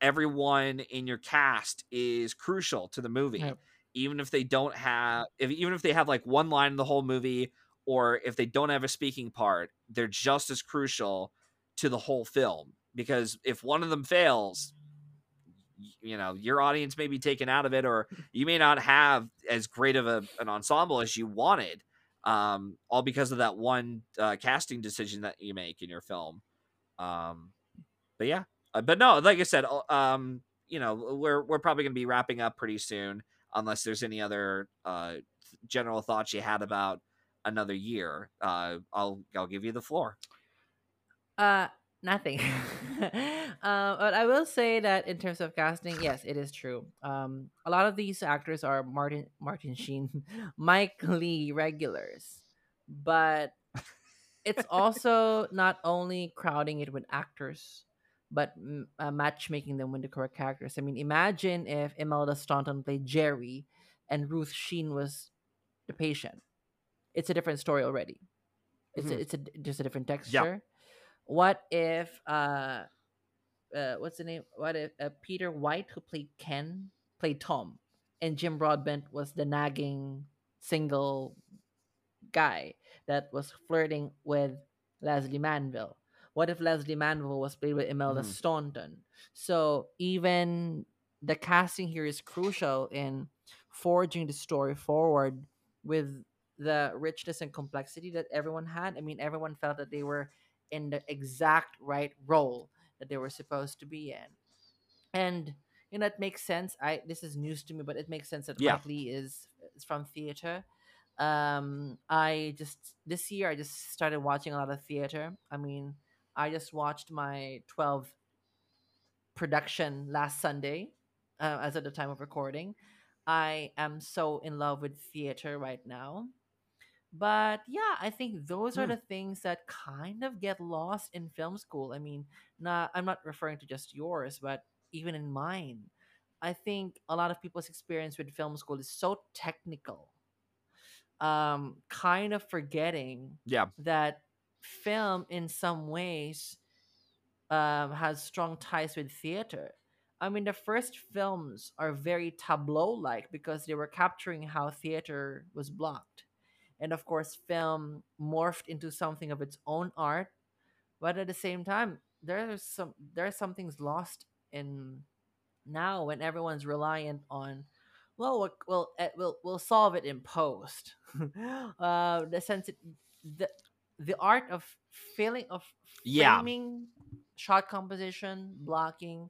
Everyone in your cast is crucial to the movie. Yep. Even if they don't have, if, even if they have like one line in the whole movie or if they don't have a speaking part, they're just as crucial to the whole film because if one of them fails, you know, your audience may be taken out of it or *laughs* you may not have as great of a, an ensemble as you wanted. um, all because of that one uh, casting decision that you make in your film. Um, but yeah, uh, but no, like I said, um, you know, we're we're probably gonna be wrapping up pretty soon, unless there's any other uh, general thoughts you had about another year. Uh, I'll I'll give you the floor. Uh, nothing. *laughs* uh, but I will say that in terms of casting, yes, it is true. Um, a lot of these actors are Martin Martin Sheen, *laughs* Mike Leigh regulars, but it's also *laughs* not only crowding it with actors, but uh, matchmaking them with the correct characters. I mean, imagine if Imelda Staunton played Jerry and Ruth Sheen was the patient. It's a different story already. It's mm-hmm. a, it's a just a different texture. What if uh, uh what's the name? What if uh, Peter Wight who played Ken played Tom, and Jim Broadbent was the nagging single guy that was flirting with Lesley Manville. What if Lesley Manville was played with Imelda mm. Staunton? So even the casting here is crucial in forging the story forward with the richness and complexity that everyone had. I mean, everyone felt that they were in the exact right role that they were supposed to be in. And you know, it makes sense. I this is news to me, but it makes sense that yeah. Leigh is is from theater. Um, I just this year I just started watching a lot of theater. I mean, I just watched my 12 production last Sunday, uh, as at the time of recording. I am so in love with theater right now. But yeah, I think those are hmm. the things that kind of get lost in film school. I mean, not I'm not referring to just yours, but even in mine. I think a lot of people's experience with film school is so technical. Um, kind of forgetting yeah. that film in some ways um, has strong ties with theater. I mean, the first films are very tableau like because they were capturing how theater was blocked and of course film morphed into something of its own art but at the same time there's some there's some things lost in now when everyone's reliant on well we'll we'll, eh, we'll, we'll solve it in post *laughs* uh the sense it, the the art of feeling of framing yeah. shot composition blocking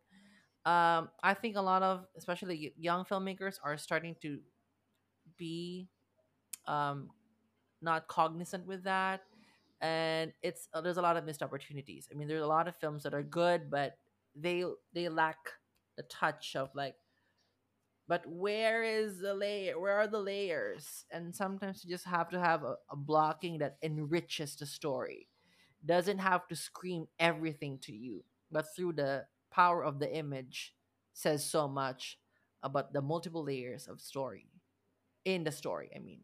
um i think a lot of especially young filmmakers are starting to be um not cognizant with that and it's uh, there's a lot of missed opportunities. I mean there's a lot of films that are good but they they lack the touch of like but where is the layer where are the layers? And sometimes you just have to have a, a blocking that enriches the story. Doesn't have to scream everything to you but through the power of the image says so much about the multiple layers of story in the story i mean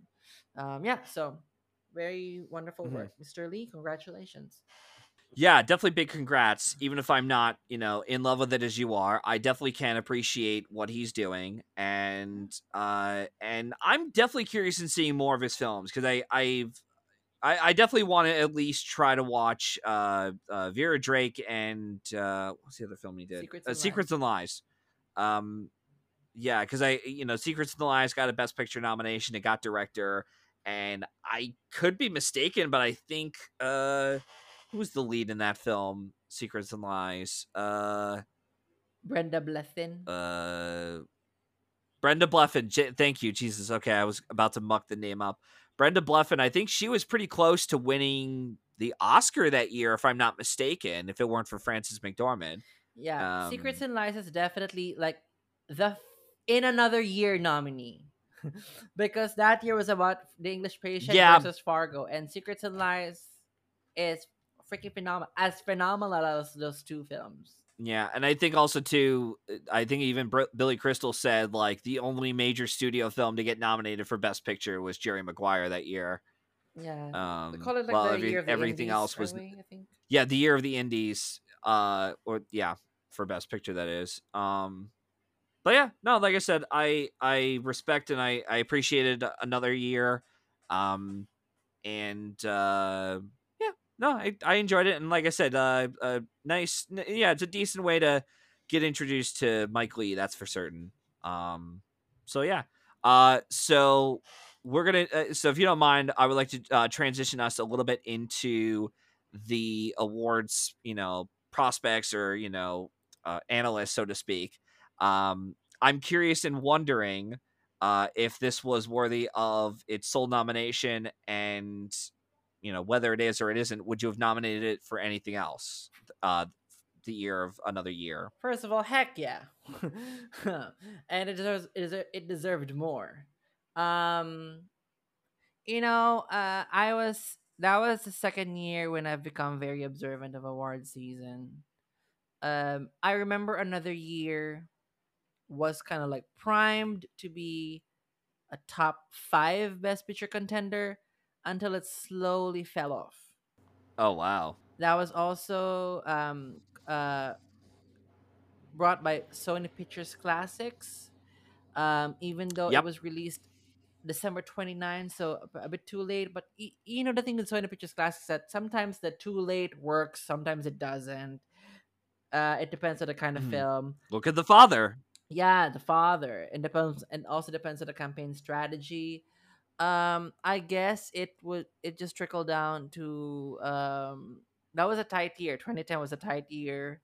um, yeah, so very wonderful mm-hmm. work, Mr. Leigh. Congratulations. Yeah, definitely big congrats. Even if I'm not, you know, in love with it as you are, I definitely can appreciate what he's doing, and uh, and I'm definitely curious in seeing more of his films because I I've I, I definitely want to at least try to watch uh, uh, Vera Drake and uh, what's the other film he did? Secrets uh, and, Secrets Lies. and Lies. Um, yeah, because I, you know, Secrets and the Lies got a Best Picture nomination. It got director, and I could be mistaken, but I think uh, who was the lead in that film, Secrets and Lies? Uh, Brenda Blethyn. Uh, Brenda Blethyn. J- thank you, Jesus. Okay, I was about to muck the name up. Brenda Blethyn. I think she was pretty close to winning the Oscar that year, if I'm not mistaken. If it weren't for Frances McDormand. Yeah, um, Secrets and Lies is definitely like the in another year nominee. *laughs* because that year was about the English patient yeah. versus Fargo, and Secrets and Lies is freaking phenomenal, as phenomenal as those two films. Yeah, and I think also too, I think even Br- Billy Crystal said like the only major studio film to get nominated for Best Picture was Jerry Maguire that year. Yeah, um, call it like well, every, everything indies, else was, we, yeah, the year of the Indies, uh, or yeah, for Best Picture that is. Um, but yeah, no, like I said, I I respect and I I appreciated another year, um, and uh, yeah, no, I I enjoyed it, and like I said, uh, uh nice, yeah, it's a decent way to get introduced to Mike Leigh, that's for certain. Um, so yeah, uh, so we're gonna. Uh, so if you don't mind, I would like to uh, transition us a little bit into the awards. You know, prospects or you know, uh, analysts, so to speak. Um, I'm curious and wondering uh, if this was worthy of its sole nomination and you know whether it is or it isn't would you have nominated it for anything else uh the year of another year First of all, heck yeah, *laughs* and it deserves it, deser- it deserved more. Um, you know, uh, I was that was the second year when I've become very observant of award season. Um, I remember another year was kind of like primed to be a top five best picture contender until it slowly fell off. oh wow That was also um, uh, brought by Sony Pictures Classics. Um, even though Yep. it was released December 29, so a, bit too late. But y- you know the thing with Sony Pictures Classics is that sometimes the too late works, sometimes it doesn't. Uh, it depends on the kind of Mhm. film. look at the father Yeah, the father. It depends, and also depends on the campaign strategy. Um, I guess it would. It just trickled down to um. That was a tight year. 2010 was a tight year.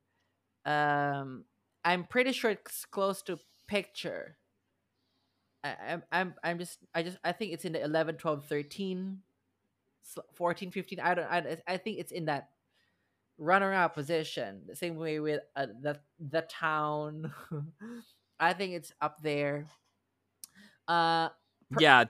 Um, I'm pretty sure it's close to picture. I, I'm, I'm, I'm just, I just, I think it's in the 11, 12, 13, s- 14, 15. I don't, I, I think it's in that runner-up position. The same way with uh, the the town. *laughs* I think it's up there. Uh, Per- yeah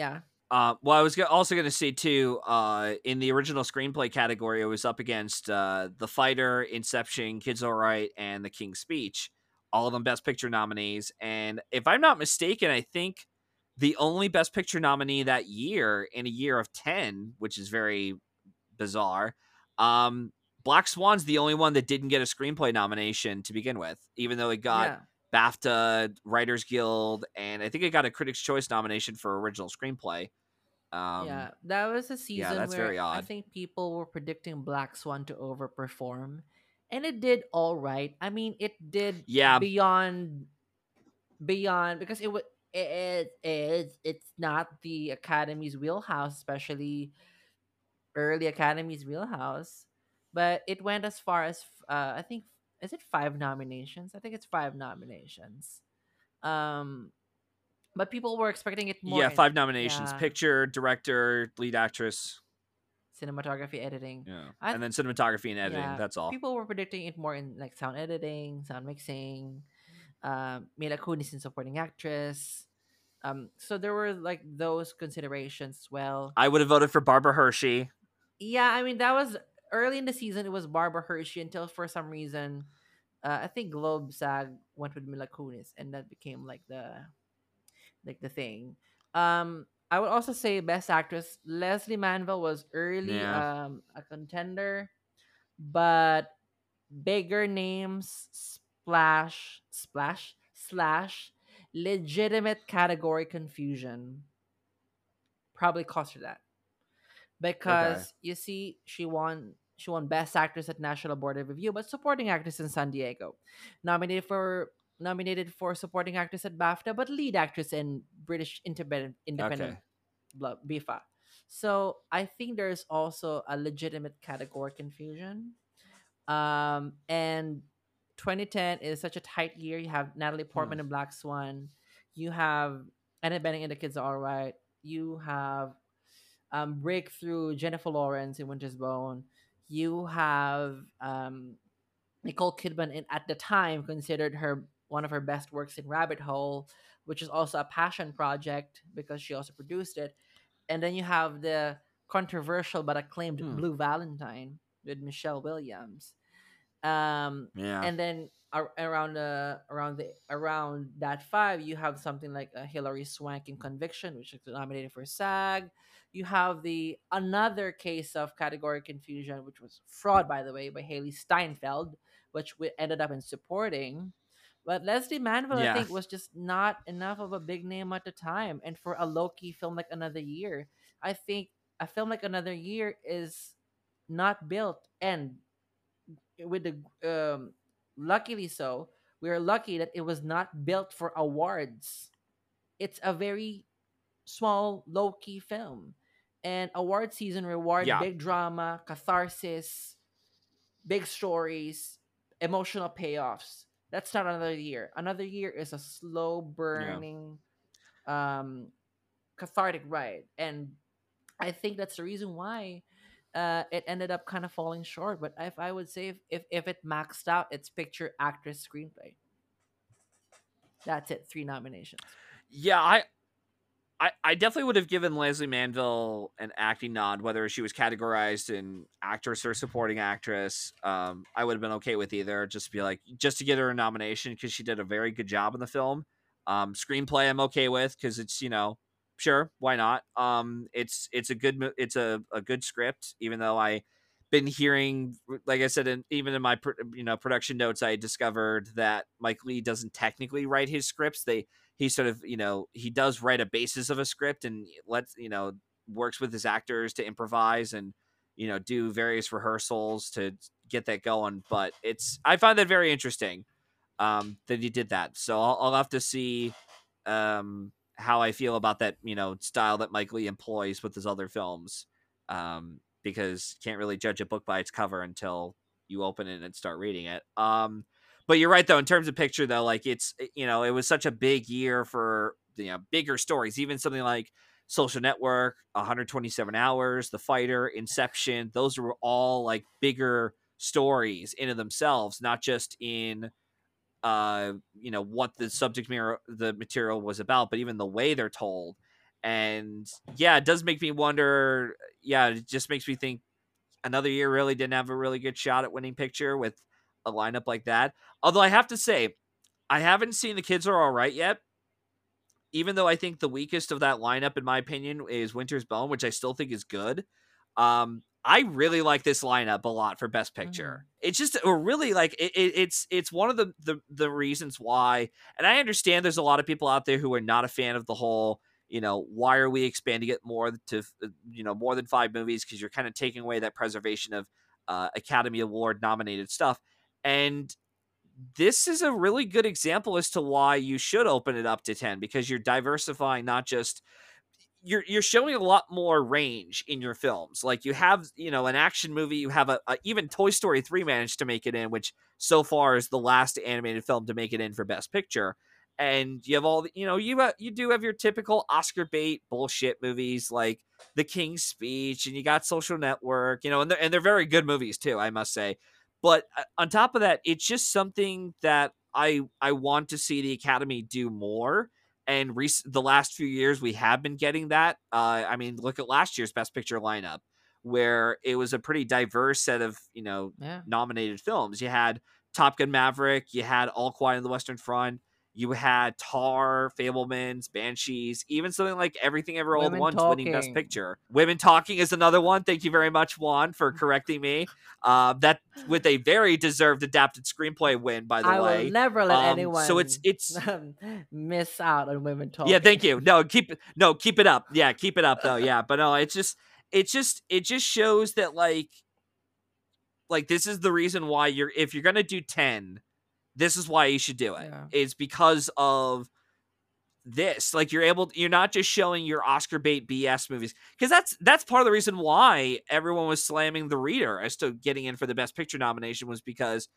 yeah, Uh, well, I was also going to say too, uh, in the original screenplay category, it was up against uh, The Fighter, Inception, Kids All Right, and The King's Speech, all of them Best Picture nominees. And if I'm not mistaken, I think the only Best Picture nominee that year in a year of ten, which is very bizarre, um, Black Swan's the only one that didn't get a screenplay nomination to begin with, even though it got yeah. BAFTA, Writers Guild, and I think it got a Critics' Choice nomination for original screenplay. Um, yeah, that was a season yeah, that's where very I think people were predicting Black Swan to overperform, and it did all right. I mean, it did Yeah. beyond beyond because it was it is it's not the Academy's wheelhouse, especially early Academy's wheelhouse, but it went as far as uh, I think is it five nominations? I think it's five nominations. Um, but people were expecting it more. yeah, in- five nominations: yeah. picture, director, lead actress, cinematography, editing. yeah, I and then cinematography and editing. Yeah, That's all. People were predicting it more in like sound editing, sound mixing, um, Mila Kunis in supporting actress. Um, so there were like those considerations as well. I would have voted for Barbara Hershey. Yeah, I mean that was early in the season. It was Barbara Hershey until for some reason, uh, I think Globe SAG went with Mila Kunis, and that became like the, like the thing. Um, I would also say best actress Lesley Manville was early Yeah. um a contender, but bigger names splash splash slash legitimate category confusion probably cost her that because you see she won she won best actress at national board of review but supporting actress in san diego. Nominated for nominated for supporting actress at bafta but lead actress in british independent independent Okay. bifa so i think there's also a legitimate category confusion. Um and 2010 is such a tight year. You have natalie portman in black swan. You have Annette Bening and the kids are all right. You have um, breakthrough Jennifer Lawrence in Winter's Bone. You have um, Nicole Kidman in at the time considered her one of her best works in Rabbit Hole, which is also a passion project because she also produced it. And then you have the controversial but acclaimed Hmm. Blue Valentine with Michelle Williams. Um, Yeah. and then ar- around the around the around that five you have something like a Hilary Swank in Conviction, which is nominated for SAG. You have the another case of category confusion, which was fraud, by the way, by Hailee Steinfeld, which we ended up in supporting. But Lesley Manville, Yeah. I think, was just not enough of a big name at the time. And for a low key film like Another Year, I think a film like Another Year is not built and with the um luckily so we are lucky that it was not built for awards it's a very small low key film. And award season reward Yeah. big drama, catharsis, big stories, emotional payoffs. That's not another year. Another year is a slow burning, um, cathartic ride, and I think that's the reason why uh, it ended up kind of falling short. But if I would say if, if if it maxed out, it's picture, actress, screenplay. That's it. Three nominations. Yeah, I, I, I definitely would have given Lesley Manville an acting nod, whether she was categorized in actress or supporting actress. Um, I would have been okay with either. Just be like, just to get her a nomination because she did a very good job in the film. Um, screenplay, I'm okay with because it's you know, sure, why not? Um, it's it's a good it's a, a good script, even though I been hearing like i said in, even in my you know production notes i discovered that mike leigh doesn't technically write his scripts they he sort of you know he does write a basis of a script and lets you know works with his actors to improvise and you know do various rehearsals to get that going but it's i find that very interesting um that he did that so i'll, I'll have to see um how i feel about that you know style that mike leigh employs with his other films um because can't really judge a book by its cover until you open it and start reading it. Um but you're right though in terms of picture though like it's you know it was such a big year for you know bigger stories even something like social network 127 hours the fighter inception those were all like bigger stories in themselves not just in uh you know what the subject mirror the material was about but even the way they're told. And yeah it does make me wonder yeah it just makes me think another year really didn't have a really good shot at winning picture with a lineup like that. Although i have to say i haven't seen the kids are all right yet. Even though i think the weakest of that lineup in my opinion is winter's bone which i still think is good. Um I really like this lineup a lot for Best Picture. Mm. It's just really like it, it, it's it's one of the, the the reasons why, and I understand there's a lot of people out there who are not a fan of the whole. You know, why are we expanding it more to you know more than five movies? Because you're kind of taking away that preservation of uh, Academy Award nominated stuff, and this is a really good example as to why you should open it up to 10 because you're diversifying not just you're you're showing a lot more range in your films. Like you have, you know, an action movie. You have a, a, even Toy Story three managed to make it in, which so far is the last animated film to make it in for Best Picture. And you have all, the, you know, you have, you do have your typical Oscar bait bullshit movies like The King's Speech, and you got Social Network, you know, and they're, and they're very good movies too, I must say. But uh, on top of that, it's just something that I I want to see the Academy do more and rec- the last few years we have been getting that. Uh, I mean, look at last year's Best Picture lineup, where it was a pretty diverse set of you know Yeah. nominated films. You had Top Gun Maverick, you had All Quiet on the Western Front, you had Tar, Fabelmans, Banshees, even something like Everything Ever Old Women Once winning Best Picture. Women Talking is another one. Thank you very much, Juan, for *laughs* correcting me. Uh, that with a very deserved adapted screenplay win, by the I way. will never let Um, anyone. so it's it's *laughs* miss out on women talking. yeah, thank you. No, keep no, keep it up. Yeah, keep it up though. *laughs* Yeah, but no, it's just it's just it just shows that like like this is the reason why you're if you're gonna do ten, this is why you should do it. Yeah. It's because of this. Like you're able you're not just showing your Oscar bait BS movies. Because that's that's part of the reason why everyone was slamming the reader as to getting in for the best picture nomination was because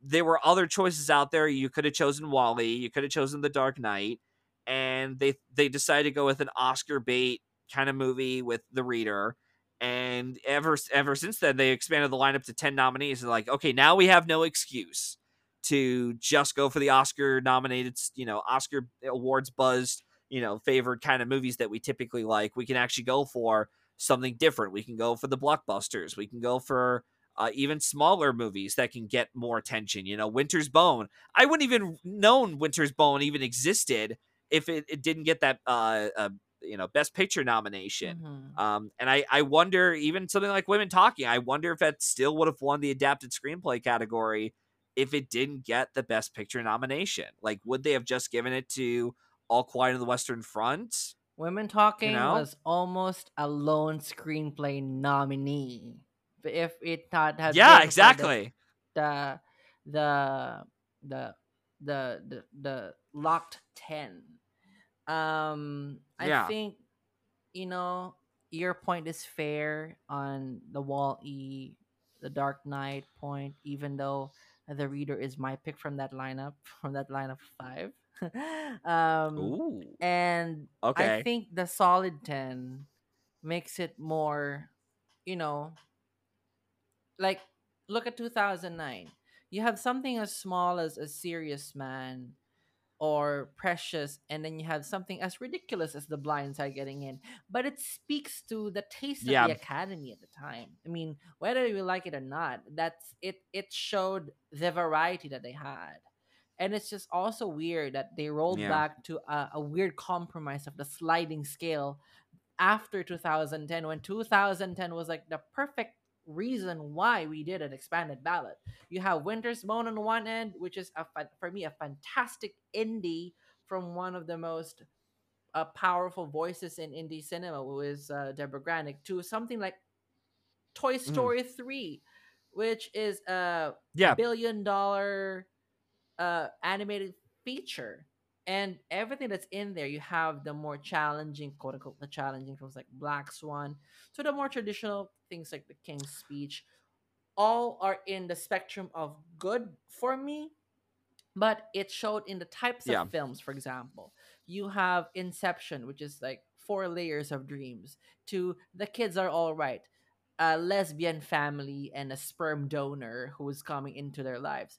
there were other choices out there. You could have chosen Wally, you could have chosen The Dark Knight, and they they decided to go with an Oscar bait kind of movie with the reader. And ever ever since then, they expanded the lineup to ten nominees. And like, okay, now we have no excuse to just go for the Oscar nominated, you know, Oscar awards buzzed, you know, favored kind of movies that we typically like. We can actually go for something different. We can go for the blockbusters. We can go for uh, even smaller movies that can get more attention. You know, Winter's Bone. I wouldn't even known Winter's Bone even existed if it, it didn't get that uh, uh you know Best Picture nomination. Mhm. Um, and I I wonder even something like Women Talking. I wonder if that still would have won the adapted screenplay category if it didn't get the Best Picture nomination. Like, would they have just given it to All Quiet on the Western Front? Women Talking you know? was almost a lone screenplay nominee. But if it not had Yeah, exactly. the the the the the, the locked ten. Um I Yeah. think you know, your point is fair on the Wall E, the Dark Knight point, even though the reader is my pick from that lineup, *laughs* from that lineup of five. *laughs* um, Ooh. and I think the solid 10 makes it more, you know, like look at 2009. You have something as small as a serious man or precious and then you have something as ridiculous as the blind side getting in but it speaks to the taste Yeah. of the academy at the time i mean whether you like it or not that's it it showed the variety that they had and it's just also weird that they rolled Yeah. back to a, a weird compromise of the sliding scale after 2010 when 2010 was like the perfect reason why we did an expanded ballot. You have winter's bone on one end which is a for me a fantastic indie from one of the most uh, powerful voices in indie cinema who is uh, Debra Granik to something like toy story 3 which is a Yeah. billion dollar uh animated feature. And everything that's in there you have the more challenging quote unquote the challenging films like black swan. To the more traditional things like the king's speech all are in the spectrum of good for me but it showed in the types Yeah. of films for example. You have inception which is like four layers of dreams. To the kids are all right. A lesbian family and a sperm donor who is coming into their lives.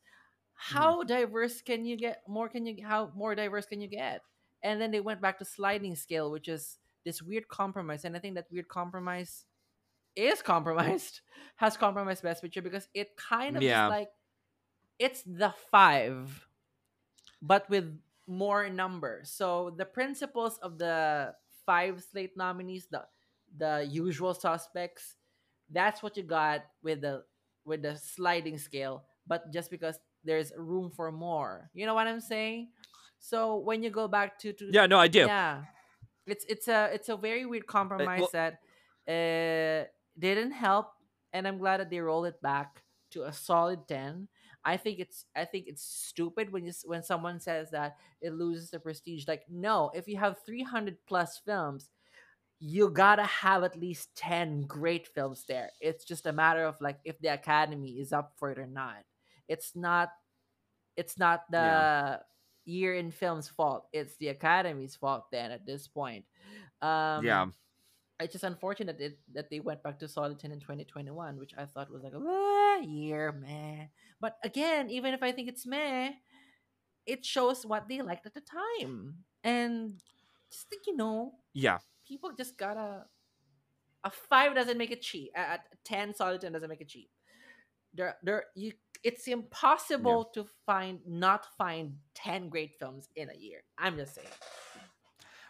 How mm-hmm. diverse can you get more can you how more diverse can you get? And then they went back to sliding scale which is this weird compromise and i think that weird compromise is compromised *laughs* has compromised best picture because it kind of Yeah. is like it's the five but with more numbers so the principles of the five slate nominees the the usual suspects that's what you got with the with the sliding scale but just because there's room for more you know what i'm saying so when you go back to, to Yeah, no, I do. yeah it's it's a it's a very weird compromise well- that uh didn't help and i'm glad that they rolled it back to a solid 10 i think it's i think it's stupid when you when someone says that it loses the prestige. Like no if you have 300 plus films you gotta have at least 10 great films there. It's just a matter of like if the academy is up for it or not. It's not it's not the Yeah. year in film's fault. It's the academy's fault then at this point. Um yeah. It's just unfortunate it, that they went back to solid 10 in 2021 which i thought was like a "Ah, year meh. But again even if i think it's meh it shows what they liked at the time. And just think you know Yeah. people just gotta a five doesn't make it cheap a, a 10 solid 10 doesn't make it cheap. There there you it's impossible to find not find 10 great films in a year. I'm just saying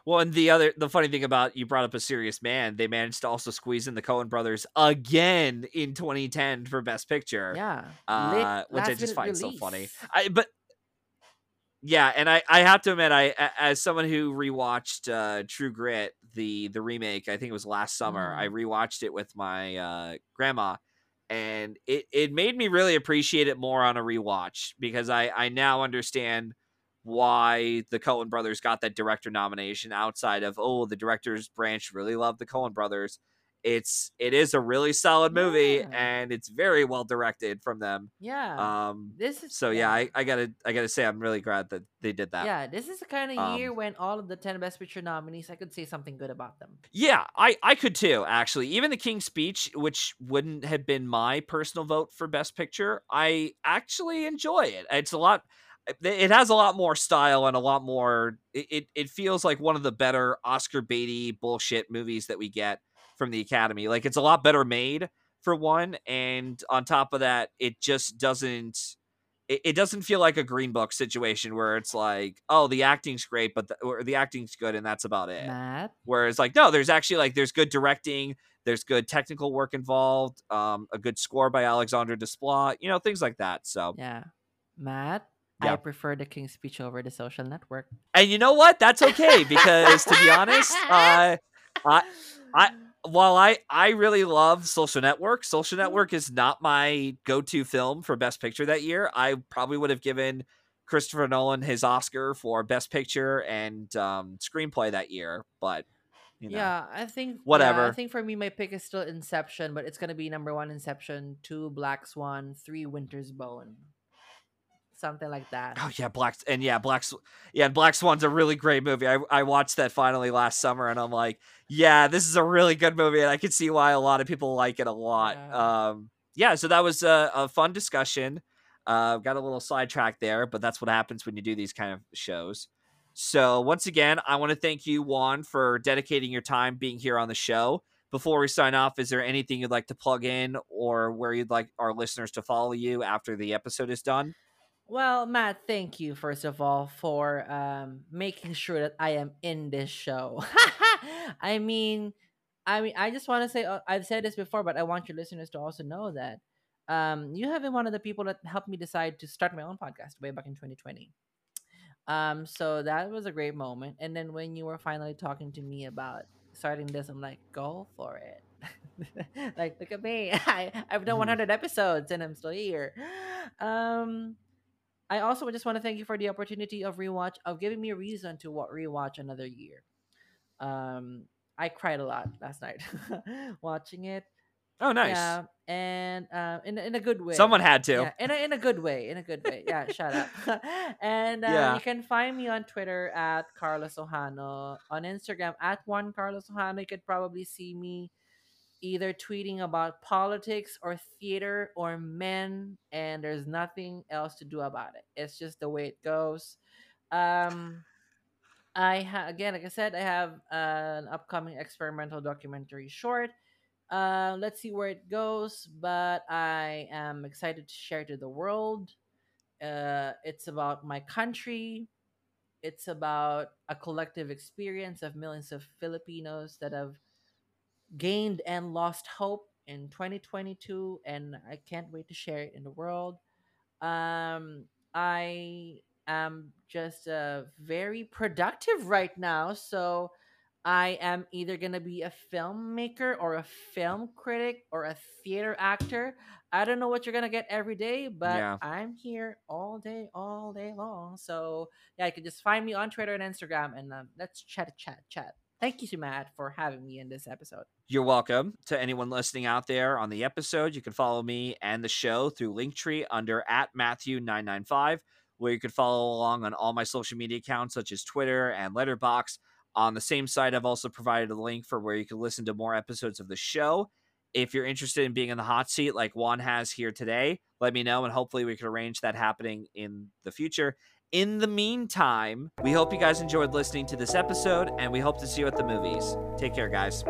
Well, and the other the funny thing about you brought up a serious man, they managed to also squeeze in the Coen brothers again in 2010 for Best Picture. yeah uh, which I just find so funny. I but yeah, and I I have to admit, I as someone who rewatched uh, True Grit, the the remake, I think it was last summer. I rewatched it with my uh, grandma, and it it made me really appreciate it more on a rewatch because I I now understand why the Coen brothers got that director nomination outside of oh the directors branch really loved the Coen brothers. It's it is a really solid movie Yeah. and it's very well directed from them. yeah Um this is so yeah, I, I gotta I gotta say I'm really glad that they did that. yeah this is the kind of Um, year when all of the 10 best picture nominees i could say something good about them Yeah, I, I could too, actually. Even the King's Speech, which wouldn't have been my personal vote for Best Picture, I actually enjoy it. It's a lot it- it has a lot more style and a lot more it, it, it feels like one of the better Oscar Beatty bullshit movies that we get from the Academy. Like it's a lot better made for one, and on top of that, it just doesn't it, it doesn't feel like a green book situation where it's like, oh, the acting's great, but the, or the acting's good and that's about it. matt Whereas like no, there's actually like there's good directing, there's good technical work involved, um, a good score by Alexandre Desplat, you know, things like that. So yeah matt i Yeah. prefer the king's speech over the social network and you know what? That's okay because to be honest, uh, I I while I I really love Social Network, Social Network is not my go-to film for Best Picture that year. I probably would have given Christopher Nolan his Oscar for Best Picture and um, screenplay that year, but You know. Yeah, I think yeah, Whatever. I think for me, my pick is still Inception, but it's gonna be number one Inception, two Black Swan, three Winter's Bone, something like that. Oh yeah, Black and yeah, Black yeah, Black Swan's a really great movie. I I watched that finally last summer, and I'm like, yeah, this is a really good movie, and I can see why a lot of people like it a lot. Yeah. Um, yeah, so that was a, a fun discussion. Uh, got a little sidetracked there, but that's what happens when you do these kind of shows. So once again, I want to thank you, Juan, for dedicating your time being here on the show. Before we sign off, is there anything you'd like to plug in or where you'd like our listeners to follow you after the episode is done? Well, Matt, thank you first of all for um, making sure that I am in this show. *laughs* I mean, I mean, I just want to say uh, I've said this before, but I want your listeners to also know that um, you have been one of the people that helped me decide to start my own podcast way back in 2020. Um, so that was a great moment. And then when you were finally talking to me about starting this, I'm like, go for it. *laughs* like, look at me. *laughs* I, I've done Mhm. 100 episodes and I'm still here. Um, I also just want to thank you for the opportunity of rewatch of giving me a reason to wa- rewatch another year. Um, I cried a lot last night *laughs* watching it. Oh, nice. Yeah, and uh, in a- in a good way. Someone had to. Yeah, in a, in a good way. In a good way. Yeah, shut up. *laughs* and uh, Yeah. you can find me on Twitter at Carlos Ojano, on Instagram at Juan Carlos Ojano. You could probably see me either tweeting about politics or theater or men, and there's nothing else to do about it. It's just the way it goes. Um, I ha- again, like I said, I have uh, an upcoming experimental documentary short. Uh, let's see where it goes, but I am excited to share to the world. Uh, it's about my country. It's about a collective experience of millions of Filipinos that have gained and lost hope in 2022, and I can't wait to share it in the world. Um, I am just uh, very productive right now, so I am either gonna be a filmmaker or a film critic or a theater actor. I don't know what you're gonna get every day, but Yeah. I'm here all day, all day long. So yeah, you can just find me on Twitter and Instagram, and um, let's chat, chat, chat. Thank you, to Matt, for having me in this episode. You're welcome. To anyone listening out there on the episode, you can follow me and the show through Linktree under at Matthew995, where you can follow along on all my social media accounts such as Twitter and Letterboxd. On the same site, I've also provided a link for where you can listen to more episodes of the show. If you're interested in being in the hot seat like Juan has here today, let me know and hopefully we can arrange that happening in the future. In the meantime, we hope you guys enjoyed listening to this episode and we hope to see you at the movies. Take care, guys.